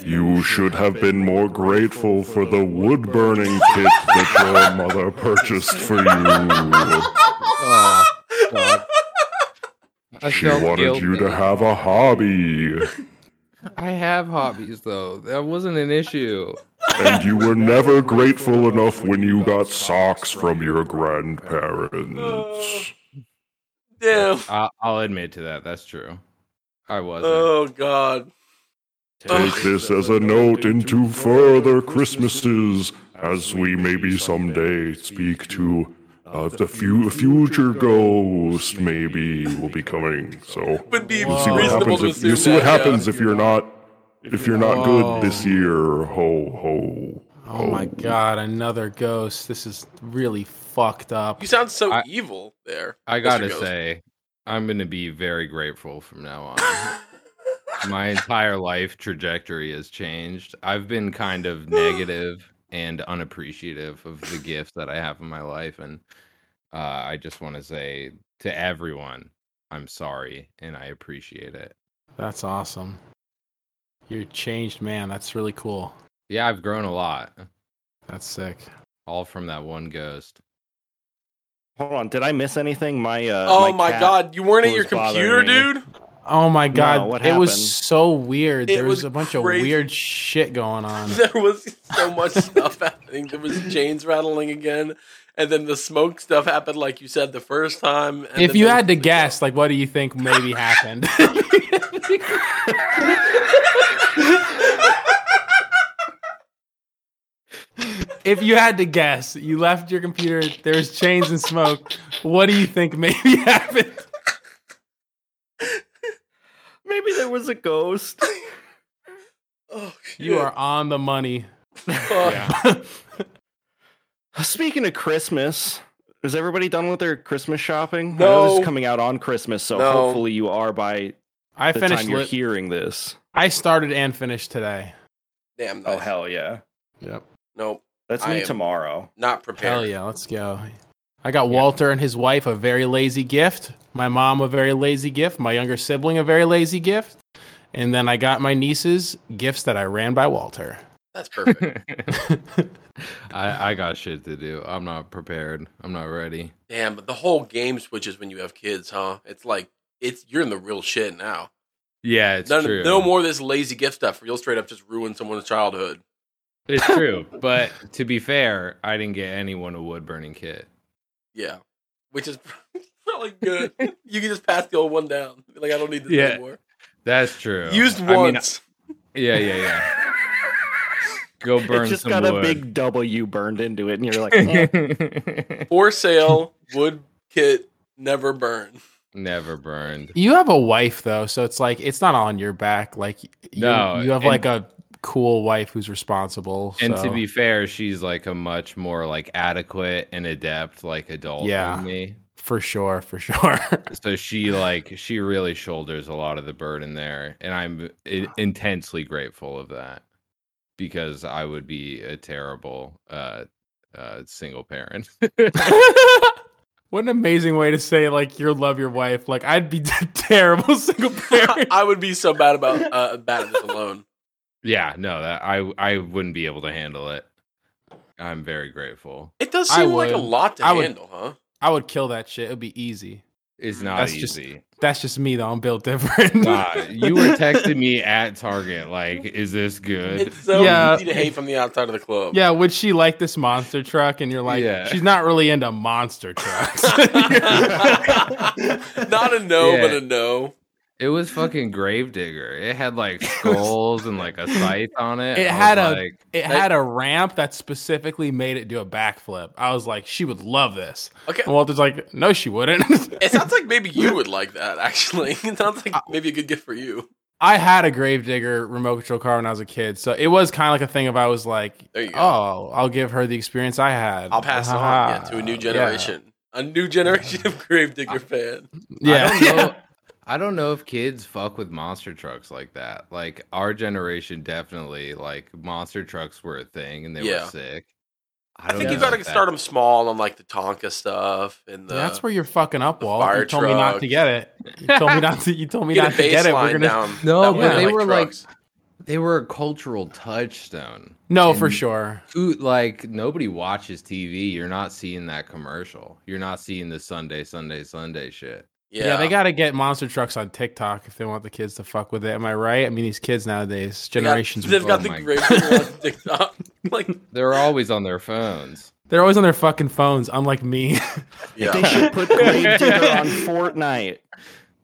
You should have been more grateful for the wood burning kit that your mother purchased for you. Oh, fuck. She felt wanted you to have a hobby, I have hobbies though. That wasn't an issue. and you were never grateful enough when you got socks from your grandparents. Damn. I, I'll admit to that. That's true. I wasn't. Oh god. Take this as a note into further Christmases, as we maybe someday speak to uh, the fu- future ghost. Maybe will be coming. So Would be you see what happens. If, you see what that, yeah. happens if you're not if you're not Whoa. good this year. Ho ho. Oh my god, another ghost. This is really fucked up. You sound so I- evil there. I gotta say, I'm gonna be very grateful from now on. My entire life trajectory has changed. I've been kind of negative and unappreciative of the gifts that I have in my life, and uh, I just want to say to everyone, I'm sorry and I appreciate it. That's awesome. You're a changed man. That's really cool. Yeah, I've grown a lot, That's sick. all from that one ghost. Hold on. Did I miss anything? My uh. Oh my cat- god, you weren't at your computer, dude? Oh my god, what it was so weird. It there was, was a bunch crazy. of weird shit going on. There was so much stuff happening. There was chains rattling again, and then the smoke stuff happened, like you said the first time. And if you had to was- guess, like, what do you think maybe happened? if you had to guess, you left your computer, there's chains and smoke. What do you think maybe happened? Maybe there was a ghost. oh, You are on the money. fuck. Speaking of Christmas, is everybody done with their Christmas shopping? I know No. this is coming out on Christmas, so No. hopefully you are by I the finished. time you're Li- hearing this. I started and finished today. Damn. Oh hell yeah! Yep. Nope. That's I me tomorrow. Not prepared. Hell yeah, let's go. I got Walter and his wife a very lazy gift. My mom a very lazy gift. My younger sibling a very lazy gift. And then I got my nieces gifts that I ran by Walter. That's perfect. I, I got shit to do. I'm not prepared. I'm not ready. Damn, but the whole game switches when you have kids, huh? It's like it's you're in the real shit now. Yeah, it's None, true. no more of this lazy gift stuff where you'll straight up just ruin someone's childhood. It's true. but to be fair, I didn't get anyone a wood burning kit. Yeah, which is probably good. you can just pass the old one down. Like I don't need this Yeah. anymore. That's true. Used I mean, once. yeah, yeah, yeah. Go burn it just got wood. a big W burned into it, and you're like, eh. For sale, wood kit never burn. Never burned. You have a wife though, so it's like it's not on your back. Like you, No, you have and- like a cool wife who's responsible. And to be fair, she's like a much more like adequate and adept like adult Yeah. than me. for sure, for sure. So she like she really shoulders a lot of the burden there, and I'm i- intensely grateful of that because I would be a terrible uh, uh, single parent. what an amazing way to say like you love your wife. Like I'd be terrible single parent. I would be so bad about uh, bad at this alone. Yeah, no, that I I wouldn't be able to handle it. I'm very grateful. It does seem like a lot to I would- handle, huh? I would kill that shit. It'd be easy. It's mm. not That's just- easy. That's just me though. I'm built different. Nah, you were texting me at Target, like, "Is this good?" It's so Yeah. easy to hate from the outside of the club. yeah, would she like this monster truck? And you're like, Yeah. she's not really into monster trucks. Not a no, Yeah. but a no. It was fucking Gravedigger. It had like skulls and like a scythe on it. It I had a- like, it had a ramp that specifically made it do a backflip. I was like, she would love this. Okay. And Walter's like, no, she wouldn't. It sounds like maybe you would like that, actually. It sounds like maybe a good gift for you. I had a Gravedigger remote control car when I was a kid, so it was kind of like a thing. If I was like, There you go. "Oh, I'll give her the experience I had," I'll pass it on yeah, to a new Yeah. generation. A new generation of Gravedigger fan. Yeah, I don't know. I don't know if kids fuck with monster trucks like that. Like our generation, definitely. Like monster trucks were a thing, and they Yeah. were sick. I, don't think you got to if that- start them small on like the Tonka stuff and the. That's where you're fucking up, the Walt. fire You told me not to get it. You told me not to. You told me get not to get it. We're gonna. down. No, but way, they were like- They were a cultural touchstone. No, for sure. Who like nobody watches TV. You're not seeing that commercial. You're not seeing the Sunday, Sunday, Sunday shit. Yeah, Yeah. they got to get monster trucks on TikTok if they want the kids to fuck with it. Am I right? I mean, these kids nowadays, They got- generations, They've got Oh the my Gravedigger on TikTok. Like, They're always on their phones. they're always on their fucking phones, unlike me. Yeah. They should put Gravedigger on Fortnite.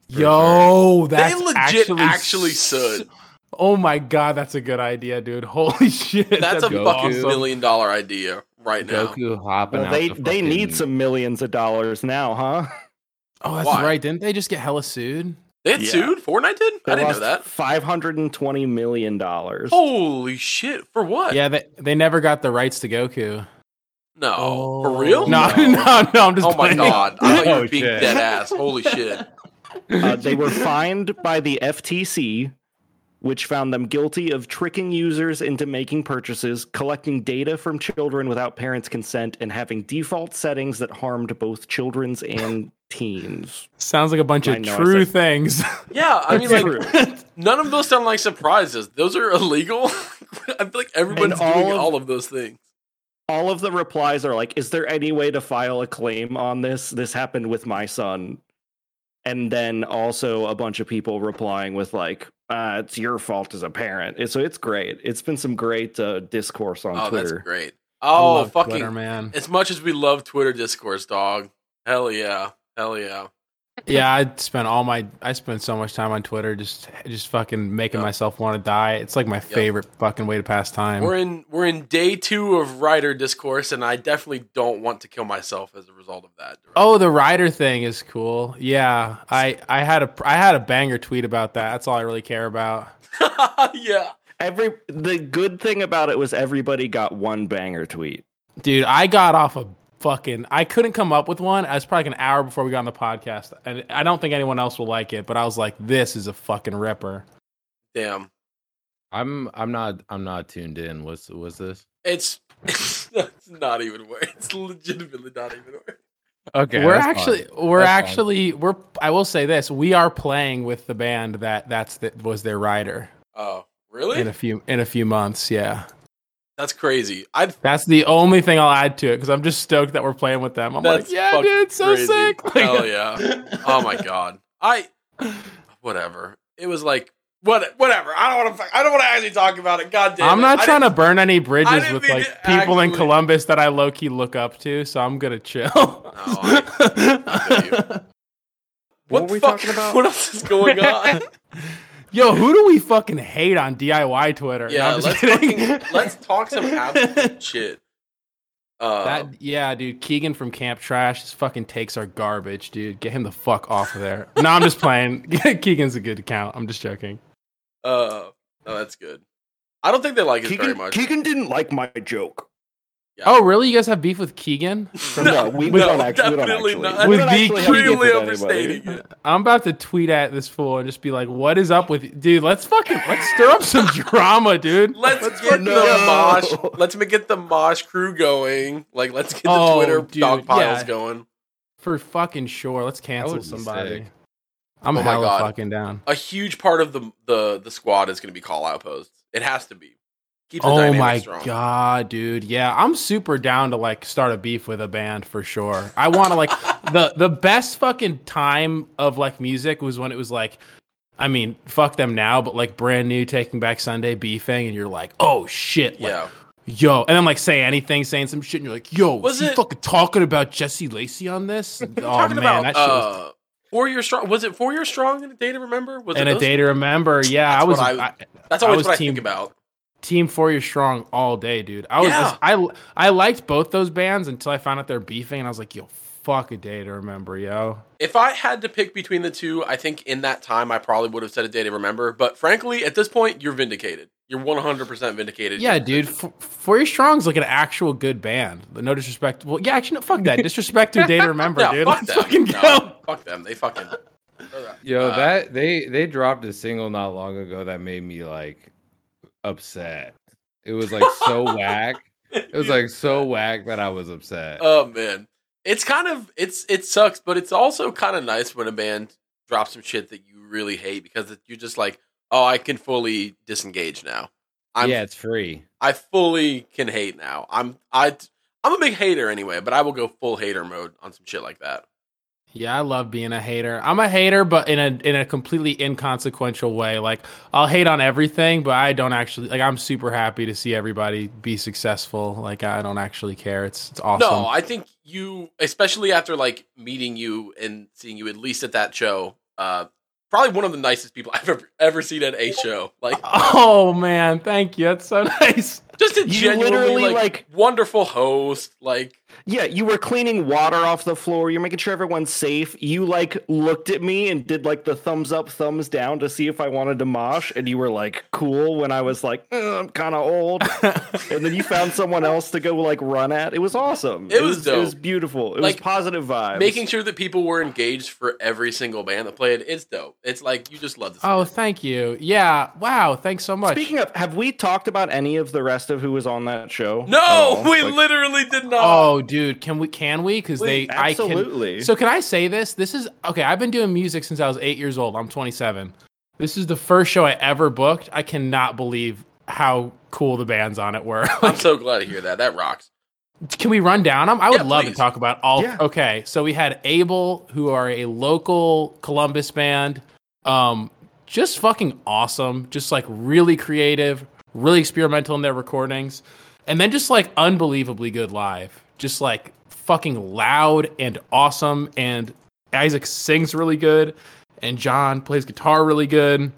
Yo, They that's legit actually, actually, s- should. Oh my god, that's a good idea, dude. Holy shit, That's a Goku. fucking million dollar idea right now. Goku hopping Well, out they the they need some millions of dollars now, huh? Oh, that's Why? right. Didn't they just get hella sued? They had Yeah. sued? Fortnite did? I didn't know that. Five hundred and twenty million dollars. Holy shit. For what? Yeah, they they never got the rights to Goku. No. Oh. For real? No, no, no. I'm just. Oh my god. I thought you were Oh, being shit. dead ass. Holy shit. Uh, they were fined by the FTC, which found them guilty of tricking users into making purchases, collecting data from children without parents' consent, and having default settings that harmed both children's and teens. Sounds like a bunch I of know, true said- things. Yeah, I mean, like, none of those sound like surprises. Those are illegal. I feel like everyone's all doing of- all of those things. All of the replies are like, "Is there any way to file a claim on this? This happened with my son." And then also a bunch of people replying with like, uh, "It's your fault as a parent." And So it's great. It's been some great uh, discourse on Oh, Twitter. that's great. Oh, fucking. Twitter, man. As much as we love Twitter discourse, dog. Hell yeah. Hell yeah. Yeah, I spent all my I spent so much time on Twitter just just fucking making Yep. myself want to die. It's like my favorite fucking way to pass time. We're in we're in day two of writer discourse, and I definitely don't want to kill myself as a result of that. Oh, the rider thing is cool. Yeah, I I had a I had a banger tweet about that. That's all I really care about. yeah. Every the good thing about it was everybody got one banger tweet. Dude, I got off a fucking I couldn't come up with one. I was probably like an hour before we got on the podcast. And I don't think anyone else will like it, but I was like, this is a fucking ripper. Damn. I'm I'm not I'm not tuned in. What's what's this? It's it's not even worth. It's legitimately not even worth. Okay, we're that's fine. actually we're That's fine. actually we're I will say this, we are playing with the band that that's that was their rider Oh, really? in a few in a few months, yeah. That's crazy. I That's the only thing I'll add to it because I'm just stoked that we're playing with them. I'm That's like, yeah, fucking dude, so crazy. sick. Like, Hell yeah. Oh my god. I whatever. It was like what whatever. I don't want to I don't want to actually talk about it. God damn I'm it. not I trying to burn any bridges with like to people in Columbus that I low key look up to, so I'm gonna chill. I feel you. What What, were we the fuck? talking about? What else is going on? Yo, who do we fucking hate on DIY Twitter? No, yeah, I'm just let's kidding. fucking, let's talk some absolute shit. Uh, That yeah, dude. Keegan from Camp Trash, his fucking takes are garbage, dude. Get him the fuck off of there. no, I'm just playing. Keegan's a good account. I'm just joking. uh, no, that's good. I don't think they like it very much. Keegan didn't like my joke. Yeah. Oh, really? You guys have beef with Keegan? No, we, we no, don't actually. We don't actually. not. we With don't the actually have beef Extremely with overstating it. I'm about to tweet at this fool and just be like, "What is up with you? dude? Let's fucking let's stir up some drama, dude. Let's, get fucking the go. mosh. Let's ma- get the mosh crew going. Like, let's get the Oh, Twitter dude, dog piles yeah. going. for fucking sure. Let's cancel somebody. sick. I'm Oh my hella God. fucking down. A huge part of the the the squad is going to be call out posts. It has to be. Oh my strong. god, dude. Yeah, I'm super down to like start a beef with a band for sure. I want to like the the best fucking time of like music was when it was like I mean, fuck them now, but like brand new Taking Back Sunday beefing and you're like, "Oh shit." Like, Yeah. Yo, and then like say anything, saying some shit, and you're like, "Yo, Was it- fucking talking about Jesse Lacey on this?" oh Talking man, about that shit was uh, four year strong. Was it four year strong in a day to remember? Was and it a day to remember. Yeah, I was. I- I, That's I always was what I team- think about. Team Four Year Strong all day, dude. I was Yeah. just, I I liked both those bands until I found out they're beefing, and I was like, yo, fuck a day to remember, yo. If I had to pick between the two, I think in that time I probably would have said a day to remember. But frankly, at this point, you're vindicated. You're 100% vindicated. Yeah, dude. F- Four Strong's like an actual good band. No disrespect. Well, yeah, actually, no, fuck that. Disrespect to a day to remember, No, dude. fuck Let's them. fucking No, go. fuck them. They fucking. Yo, Uh, that they they dropped a single not long ago that made me like upset. It was like so whack. It was like so whack that I was upset. Oh man, it's kind of it's it sucks, but it's also kind of nice when a band drops some shit that you really hate because it- you're just like, oh, I can fully disengage now. I'm, yeah, it's free. I fully can hate now. I'm I I'm a big hater anyway, but I will go full hater mode on some shit like that. Yeah, I love being a hater. I'm a hater, but in a in a completely inconsequential way. Like I'll hate on everything, but I don't actually like. I'm super happy to see everybody be successful. Like I don't actually care. It's it's awesome. No, I think you, especially after like meeting you and seeing you at least at that show, uh, probably one of the nicest people I've ever ever seen at a show. Like oh man, thank you. That's so nice. just a You genuinely like, like- wonderful host. Like Yeah, you were cleaning water off the floor. You're making sure everyone's safe. You like looked at me and did like the thumbs up, thumbs down to see if I wanted to mosh, and you were like cool when I was like, "Uh, I'm kind of old. and then you found someone else to go like run at. It was awesome. It was It was beautiful. It Like, was positive vibes. making sure that people were engaged for every single band that played. It's dope. It's like you just love to see Oh, it. thank you. Yeah. Wow. Thanks so much. Speaking of, have we talked about any of the rest of who was on that show? No, we Like, literally did not. Oh, dude, can we? Can we? Because they, Please, I absolutely. can. So can I say this? This is okay. I've been doing music since I was eight years old. I'm 27. This is the first show I ever booked. I cannot believe how cool the bands on it were. I'm so glad to hear that. That rocks. Can we run down them? I would Yeah, love please. to talk about all. Yeah. Okay, so we had Able, who are a local Columbus band. Um, just fucking awesome. Just like really creative, really experimental in their recordings, and then just like unbelievably good live. Just like fucking loud and awesome. And Isaac sings really good, and John plays guitar really good. And,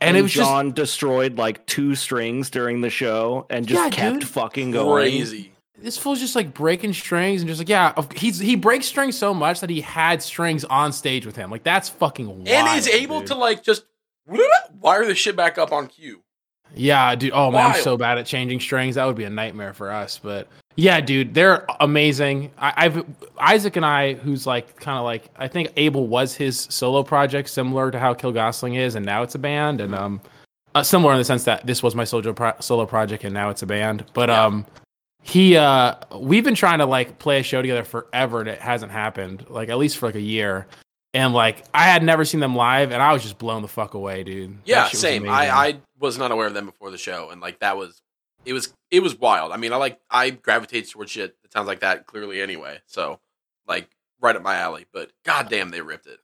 And, it was just John destroyed like two strings during the show and just Yeah, kept dude. fucking going. Crazy. this fool's just like breaking strings and just like yeah of- he's he breaks strings so much that he had strings on stage with him like that's fucking wild, and is able dude. to like just wire the shit back up on cue. yeah dude oh man i'm so bad at changing strings that would be a nightmare for us but yeah dude they're amazing. I, i've isaac and i who's like kind of like i think abel was his solo project similar to how kill gosling is and now it's a band and um uh, similar in the sense that this was my solo pro- solo project and now it's a band. But Yeah. um he uh we've been trying to like play a show together forever and it hasn't happened like at least for like a year. And like i had never seen them live and i was just blown the fuck away dude. Yeah, same. I, I was not aware of them before the show, and like that was it was it was wild. I mean, I like I gravitate towards shit that sounds like that clearly anyway. So like right up my alley. But goddamn, they ripped it.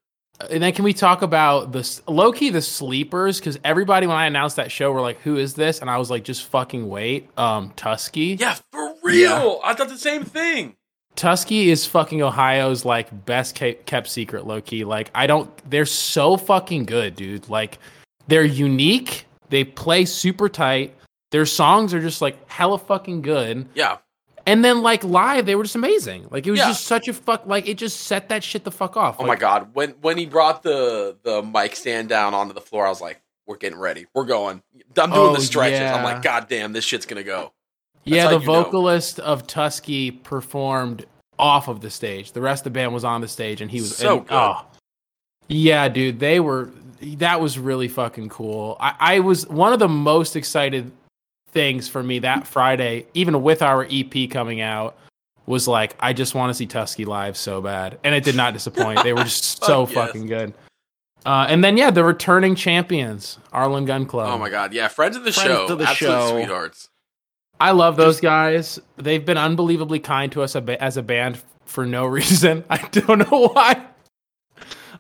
and then can we talk about the low key the sleepers because everybody when i announced that show were like who is this and i was like just fucking wait um tusky Yeah, for real. I thought the same thing. Tusky is fucking Ohio's like best kept secret, low key. Like I don't, they're so fucking good, dude. Like they're unique. They play super tight. Their songs are just like hella fucking good. Yeah, And then like live, they were just amazing. Like it was Yeah. just such a fuck. Like it just set that shit the fuck off. Oh Like, my god, when when he brought the the mic stand down onto the floor, I was like, "We're getting ready. We're going." I'm doing Oh, the stretches. I'm like, "God damn, this shit's gonna go." Yeah, the you know. vocalist of Tusky performed off of the stage. The rest of the band was on the stage, and he was So and- good. Oh, yeah, dude, they were. That was really fucking cool. I, I was one of the most excited things for me that Friday, even with our EP coming out, was like I just want to see Tusky live so bad, and it did not disappoint. they were just so yes. fucking good. Uh, and then yeah, the returning champions, Arlen Gun Club. Oh my god, yeah, friends of the Friends show, of the absolute show. sweethearts. I love those guys. They've been unbelievably kind to us as a band for no reason. I don't know why.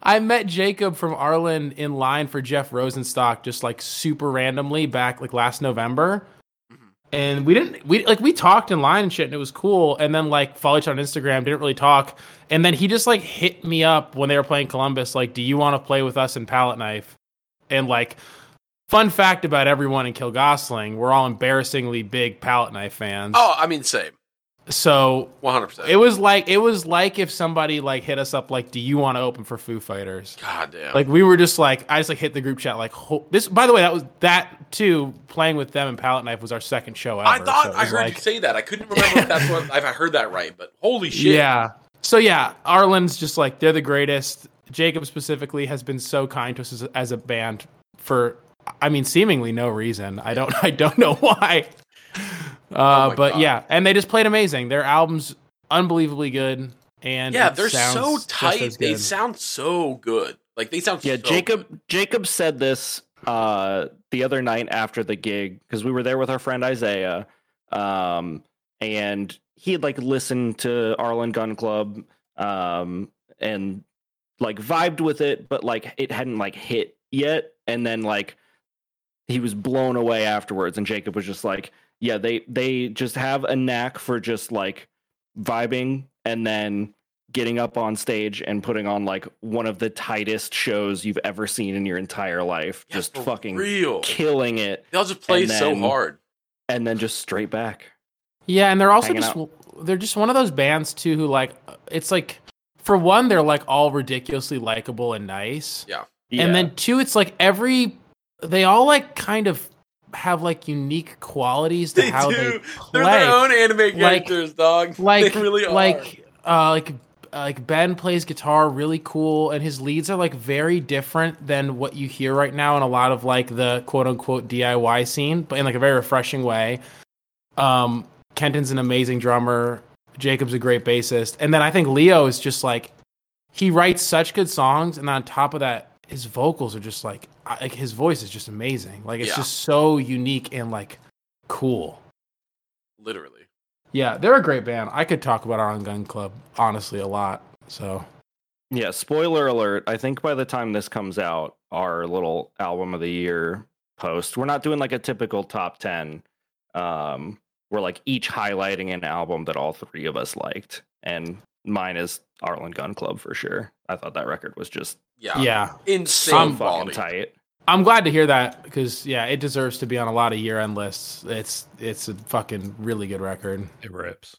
I met Jacob from Arlen in line for Jeff Rosenstock just like super randomly back like last November. And we didn't we like we talked in line and shit and it was cool and then like followed each other on Instagram, didn't really talk. And then he just like hit me up when they were playing Columbus, like, do you want to play with us in Palette Knife? And like fun fact about everyone in Kill Gosling, we're all embarrassingly big Palette Knife fans. Oh, I mean, same. So One hundred percent. it was like it was like if somebody like hit us up like, "Do you want to open for Foo Fighters?" God damn. Like we were just like I just like hit the group chat like ho- this. By the way, that was that too. Playing with them and Palette Knife was our second show ever. I thought so I heard like, you say that. I couldn't remember if that's what if I heard that right, but holy shit. Yeah. So yeah, Arlen's just like they're the greatest. Jacob specifically has been so kind to us as, as a band for, I mean, seemingly no reason. I don't, I don't know why. Uh, my but God. yeah, and they just played amazing. Their album's unbelievably good, and Yeah, they're so tight. They sound so good. Like they sound Yeah, so Jacob good. Jacob said this uh the other night after the gig because we were there with our friend Isaiah. Um and he had like listened to Arlen Gun Club um and like vibed with it, but like it hadn't like hit yet. And then like he was blown away afterwards and Jacob was just like, Yeah, they they just have a knack for just like vibing and then getting up on stage and putting on like one of the tightest shows you've ever seen in your entire life. Yeah, just fucking real. killing it They'll just play and so hard. and then just straight back. Yeah, and they're also just out. they're just one of those bands too who like uh, it's like for one they're like all ridiculously likable and nice. Yeah. And then two, it's like every they all like kind of have like unique qualities to They how do. they They're their own anime Like- characters, dog. like they really are. like uh like like Ben plays guitar really cool and his leads are like very different than what you hear right now in a lot of like the quote unquote DIY scene, but in like a very refreshing way. Um Kenton's an amazing drummer, Jacob's a great bassist, and then I think Leo is just like he writes such good songs and on top of that his vocals are just like like his voice is just amazing. Like it's Yeah. just so unique and like cool. literally. Yeah, they're a great band. I could talk about Arlen Gun Club honestly a lot. So Yeah, spoiler alert. I think by the time this comes out, our little album of the year post, we're not doing like a typical top 10. Um, we're like each highlighting an album that all three of us liked. And mine is Arlen Gun Club for sure. I thought that record was just Yeah. yeah, Insane so I'm fucking tight. I'm glad to hear that because yeah, it deserves to be on a lot of year end lists. It's it's a fucking really good record. It rips.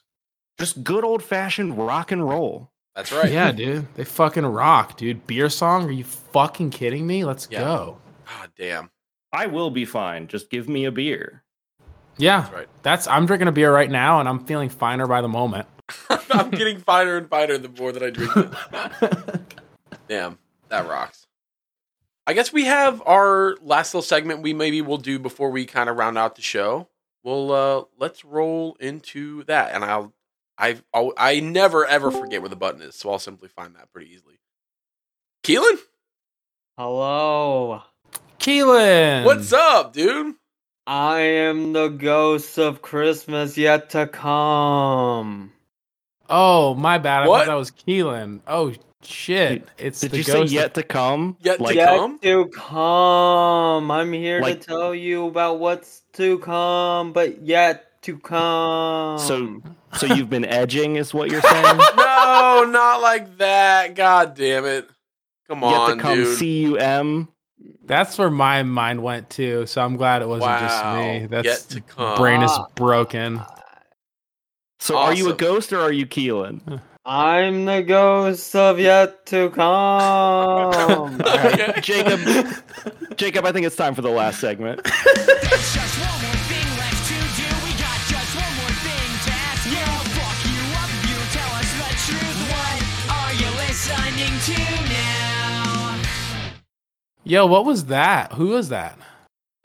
Just good old fashioned rock and roll. That's right. Yeah, dude, they fucking rock, dude. Beer song? Are you fucking kidding me? Let's Yeah. go. God damn. I will be fine. Just give me a beer. Yeah, That's right. that's. I'm drinking a beer right now, and I'm feeling finer by the moment. I'm getting finer and finer the more that I drink it. Damn, that rocks. I guess we have our last little segment we maybe will do before we kind of round out the show. Well, uh, let's roll into that, and I'll, I've, I'll, I never ever forget where the button is, so I'll simply find that pretty easily. Keelan, Hello. Keelan, what's up, dude? I am the ghost of Christmas yet to come. Oh, my bad. I What? thought that was Keelan. Oh shit! It's Did the you say ghost of- yet to come? Yet to like, yet come? to come. I'm here Like- to tell you about what's to come, but yet to come. so so you've been edging is what you're saying? No, not like that. God damn it! Come yet on, to come dude. C U M. That's where my mind went to. So I'm glad it wasn't just me. That's Yet to come. brain is Ah. broken. So are you a ghost or are you Keelan? I'm the ghost of yet to come. All right, Okay. Jacob. Jacob, I think it's time for the last segment. There's just one more thing left to do. We got just one more thing to ask you. Fuck you up if you tell us the truth. What are you listening to now? Yo, what was that? Who was that?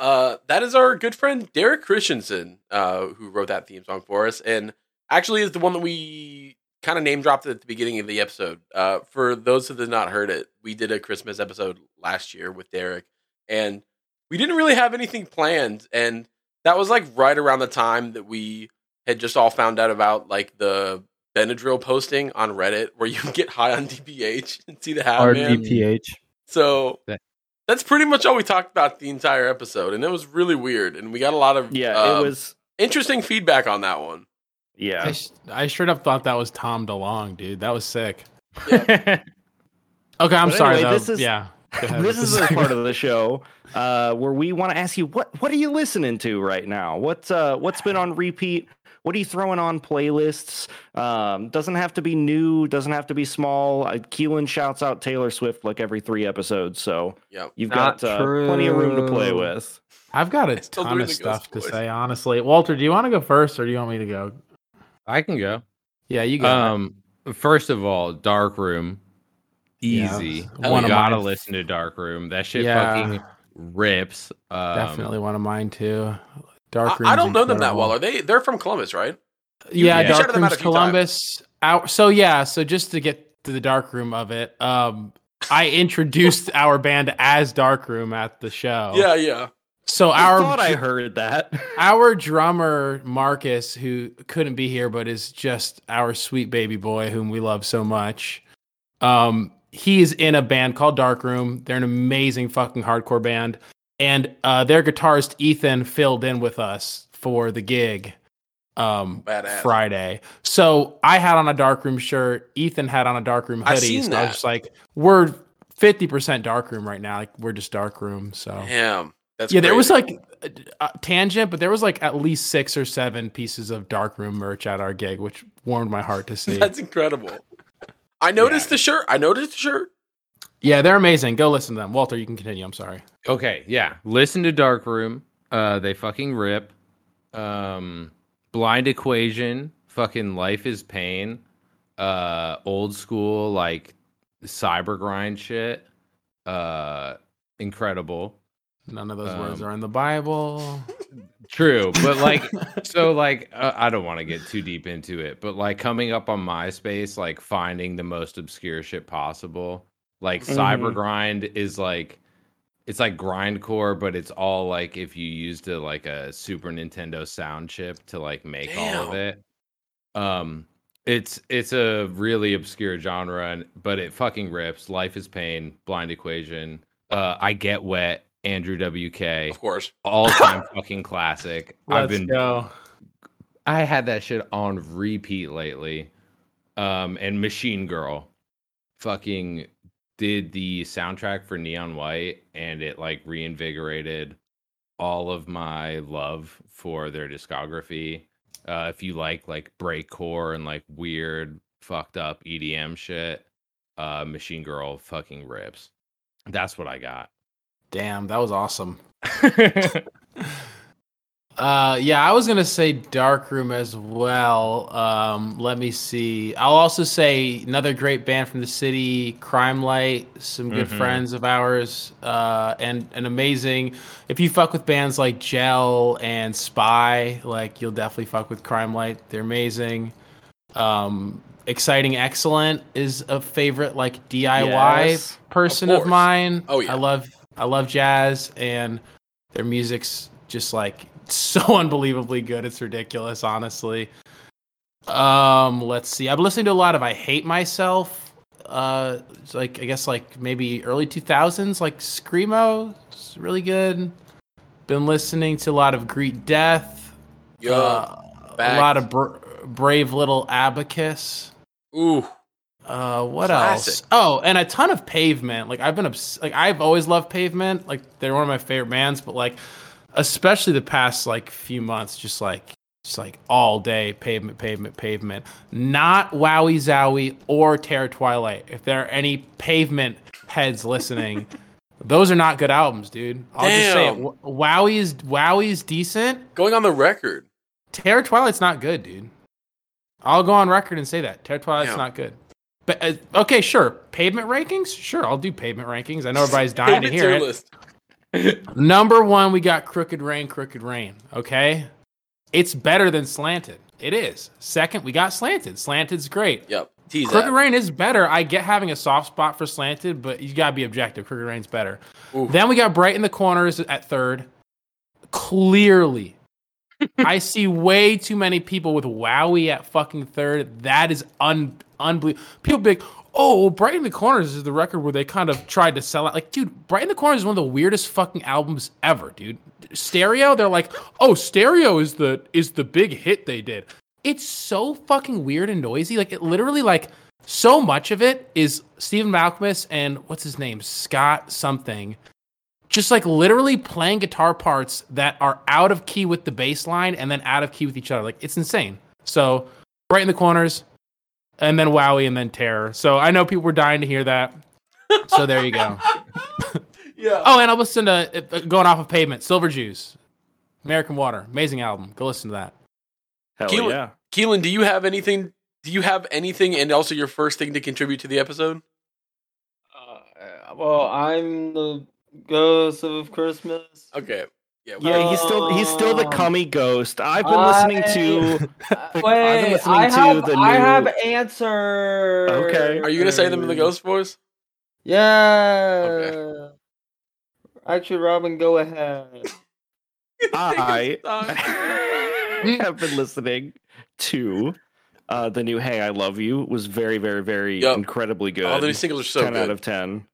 Uh, that is our good friend Derek Christensen, uh, who wrote that theme song for us, and actually is the one that we kind of name dropped at the beginning of the episode. Uh, for those who have not heard it, we did a Christmas episode last year with Derek, and we didn't really have anything planned, and that was like right around the time that we had just all found out about like the Benadryl posting on Reddit, where you get high on DPH and see the man. RDPH. So that's pretty much all we talked about the entire episode, and it was really weird. And we got a lot of Yeah, um, it was. interesting feedback on that one. I, Yeah, sh- I straight up thought that was Tom DeLonge, dude. That was sick. Yeah. Okay, I'm But sorry anyway, though. this is- yeah. This is the the part of the show uh, where we want to ask you what what are you listening to right now? What's uh what's been on repeat? what are you throwing on playlists? Um, doesn't have to be new, doesn't have to be small. Uh, Keelan shouts out Taylor Swift like every three episodes, so Yep. you've Not got uh, plenty of room to play with. I've got a ton of stuff to voice. say, honestly. Walter, do you want to go first or do you want me to go? I can go. Yeah, you go. Um, first of all, Dark Room, easy. Hell one you of gotta mine. listen to Dark Room. That shit Yeah. fucking rips. Um, Definitely one of mine too. I, Dark I don't Room's know them that well. Are they? They're from Columbus, right? yeah, you Dark shouted them out a Room's Columbus. Out. So yeah, so just to get to the Dark Room of it, um, I introduced our band as Dark Room at the show. Yeah, yeah. So I our thought I heard that. our drummer Marcus, who couldn't be here but is just our sweet baby boy, whom we love so much. Um, he's in a band called Dark Room. They're an amazing fucking hardcore band, and uh, their guitarist Ethan filled in with us for the gig. Um, Badass. Friday. So I had on a Dark Room shirt. Ethan had on a Dark Room I hoodie. seen so I was that. just like, we're fifty percent Dark Room right now. Like we're just Dark Room. So Damn. That's yeah, there was like a, a tangent, but there was like at least six or seven pieces of darkroom merch at our gig, which warmed my heart to see. That's incredible. I noticed the shirt. I noticed the shirt. yeah, they're amazing. Go listen to them. Walter, you can continue. I'm sorry. Okay, yeah. Listen to Dark Room. Uh, they fucking rip. Um, Blind Equation. Fucking Life is Pain. Uh, old school like cyber grind shit. Uh, incredible. None of those words Um, are in the Bible. True, but like, so like, uh, I don't want to get too deep into it, but like coming up on MySpace, like finding the most obscure shit possible. Like cyber Mhm. grind is like, it's like grindcore, but it's all like if you used a like a Super Nintendo sound chip to like make all of it. Um, it's it's a really obscure genre, and but it fucking rips. Life is pain, Blind Equation. Uh, I get wet. Andrew WK Of course. all time fucking classic. I've been go. I had that shit on repeat lately. Um and Machine Girl fucking did the soundtrack for Neon White and it like reinvigorated all of my love for their discography. Uh if you like like breakcore and like weird fucked up EDM shit, uh Machine Girl fucking rips. That's what I got. Damn, that was awesome. Uh, yeah, I was gonna say Darkroom as well. Um, let me see. I'll also say another great band from the city, Crime Light. Some good Mhm. friends of ours, uh, and an amazing. If you fuck with bands like Gel and Spy, like you'll definitely fuck with Crime Light. They're amazing. Um, Exciting Excellent is a favorite like DIY Yes, person of of, mine. Oh, yeah. I love I love jazz and their music's just like so unbelievably good. It's ridiculous, honestly. Um, let's see. I've been listening to a lot of I Hate Myself. Uh, like I guess like maybe early two thousands, like screamo. It's really good. Been listening to a lot of Greet Death. Yeah, uh, a lot of br- Brave Little Abacus. Ooh. Uh, what Classic. else? Oh, and a ton of Pavement. Like I've been obs- like I've always loved Pavement. Like they're one of my favorite bands, but like especially the past like few months, just like just like all day Pavement, Pavement, Pavement. Not Wowie Zowie or Terror Twilight. If there are any Pavement heads listening, those are not good albums, dude. I'll just say it. Damn. Wowie is Wowie is decent. Going on the record. Terror Twilight's not good, dude. I'll go on record and say that Terror Twilight's Yeah. not good. But uh, okay, sure. Pavement rankings, sure. I'll do pavement rankings. I know everybody's dying to hear it. Number one, we got Crooked Rain. Crooked Rain. Okay, it's better than Slanted. It is. Second, we got Slanted. Slanted's great. Yep. Tease Crooked that. Rain is better. I get having a soft spot for Slanted, but you gotta be objective. Crooked Rain's better. Oof. Then we got Brighten the Corners at third. Clearly, I see way too many people with Wowie at fucking third. That is un unbelievable. People big. oh, Brighten the Corners is the record where they kind of tried to sell out. Like, dude, Brighten the Corners is one of the weirdest fucking albums ever, dude. Stereo, they're like, oh, Stereo is the is the big hit they did. It's so fucking weird and noisy. Like it literally like so much of it is Stephen Malkmus and what's his name? Scott something just like literally playing guitar parts that are out of key with the bass line and then out of key with each other. Like it's insane. So right in the corners, and then Wowie and then Terror. So I know people were dying to hear that. So there you go. Yeah. Oh, and I'll listen to uh, going off of pavement, Silver Jews, American Water, amazing album. Go listen to that. Hell Keelan, yeah. Keelan, do you have anything? Do you have anything, and also your first thing to contribute to the episode? Uh, well, I'm the ghost of Christmas. Okay. Yeah. Yeah, he's still he's still the Um, cummy ghost. I've been listening to Uh, Wait, listening I to have, the I have answers. Okay. Are you gonna say them in the ghost voice? Yeah. Okay. Actually, Robin, go ahead. I have been listening to uh, the new "Hey, I Love You." It was very, very, very Yup. incredibly good. All these singles are so ten out of ten.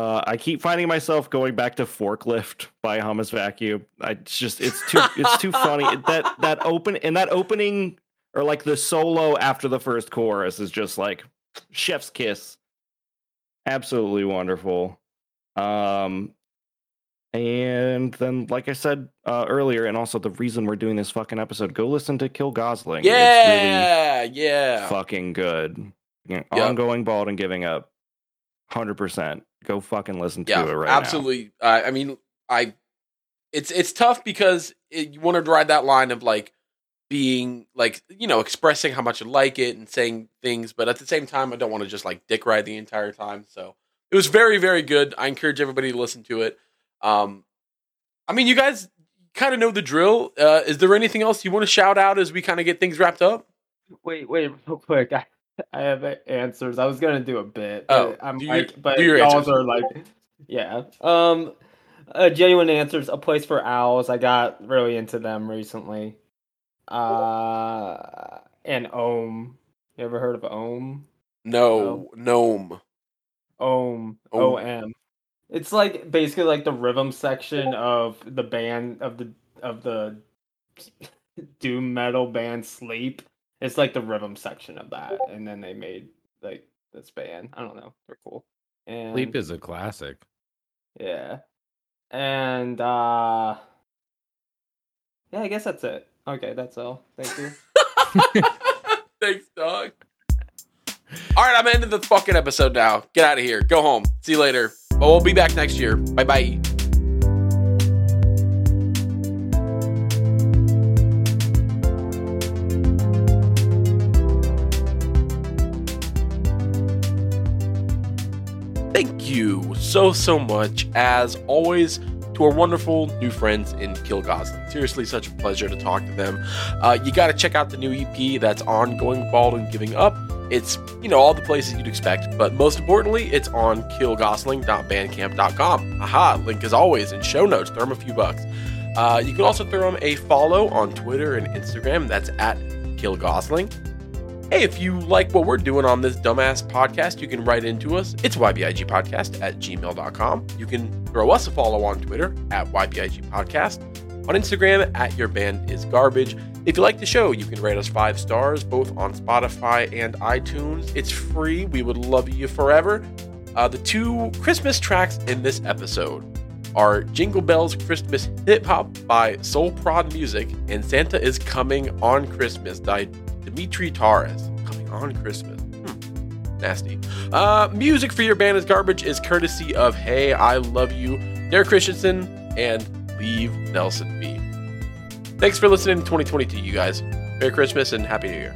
Uh, I keep finding myself going back to "Forklift" by Hummus Vacuum. I it's just it's too it's too funny. That that open and that opening or like the solo after the first chorus is just like chef's kiss. Absolutely wonderful. Um, and then, like I said uh, earlier, and also the reason we're doing this fucking episode, go listen to Kill Gosling. It's Yeah, really yeah. fucking good. Yep. Ongoing bald and giving up. Hundred percent. Go fucking listen to yeah, it right now. absolutely. Uh, I mean, I it's it's tough because it, you want to ride that line of like being like you know expressing how much you like it and saying things, but at the same time, I don't want to just like dick ride the entire time. So it was very very good. I encourage everybody to listen to it. Um, I mean, you guys kind of know the drill. Uh, is there anything else you want to shout out as we kind of get things wrapped up? Wait, wait, real quick. I, I have answers. I was gonna do a bit. Oh, but I'm do your- like, but do your y'all answers. are like, yeah. Um, uh, genuine answers. A place for owls. I got really into them recently. Uh, and Om. You ever heard of Om? No, gnome. Om. O M. It's like basically like the rhythm section of the band of the of the doom metal band Sleep. It's like the rhythm section of that, and then they made like this band. I don't know. They're cool. And Sleep is a classic. yeah, and uh yeah, I guess that's it. Okay, that's all. Thank you. Thanks, dog. All right, I'm ending the fucking episode now. Get out of here. Go home. See you later. But we'll be back next year. Bye bye. So, so much, as always, to our wonderful new friends in Kill Gosling. Seriously, such a pleasure to talk to them. Uh, you got to check out the new EP that's on Going Bald and Giving Up. It's, you know, all the places you'd expect, but most importantly, it's on killgosling.bandcamp.com. Aha, link as always in show notes. Throw them a few bucks. Uh, you can also throw them a follow on Twitter and Instagram. That's at killgosling. Hey, if you like what we're doing on this dumbass podcast, you can write into us. It's ybigpodcast at gmail.com. You can throw us a follow on Twitter at ybigpodcast. On Instagram, at your band is garbage. If you like the show, you can rate us five stars both on Spotify and iTunes. It's free. We would love you forever. Uh, the two Christmas tracks in this episode are Jingle Bells Christmas Hip Hop by Soul Prod Music and Santa is Coming on Christmas by Dimitri Torres. Coming on Christmas. Hmm. Nasty. Uh, music for your band is garbage is courtesy of Hey, I Love You, Derek Christensen, and Leave Nelson Be. Thanks for listening to 2022, you guys. Merry Christmas and Happy New Year.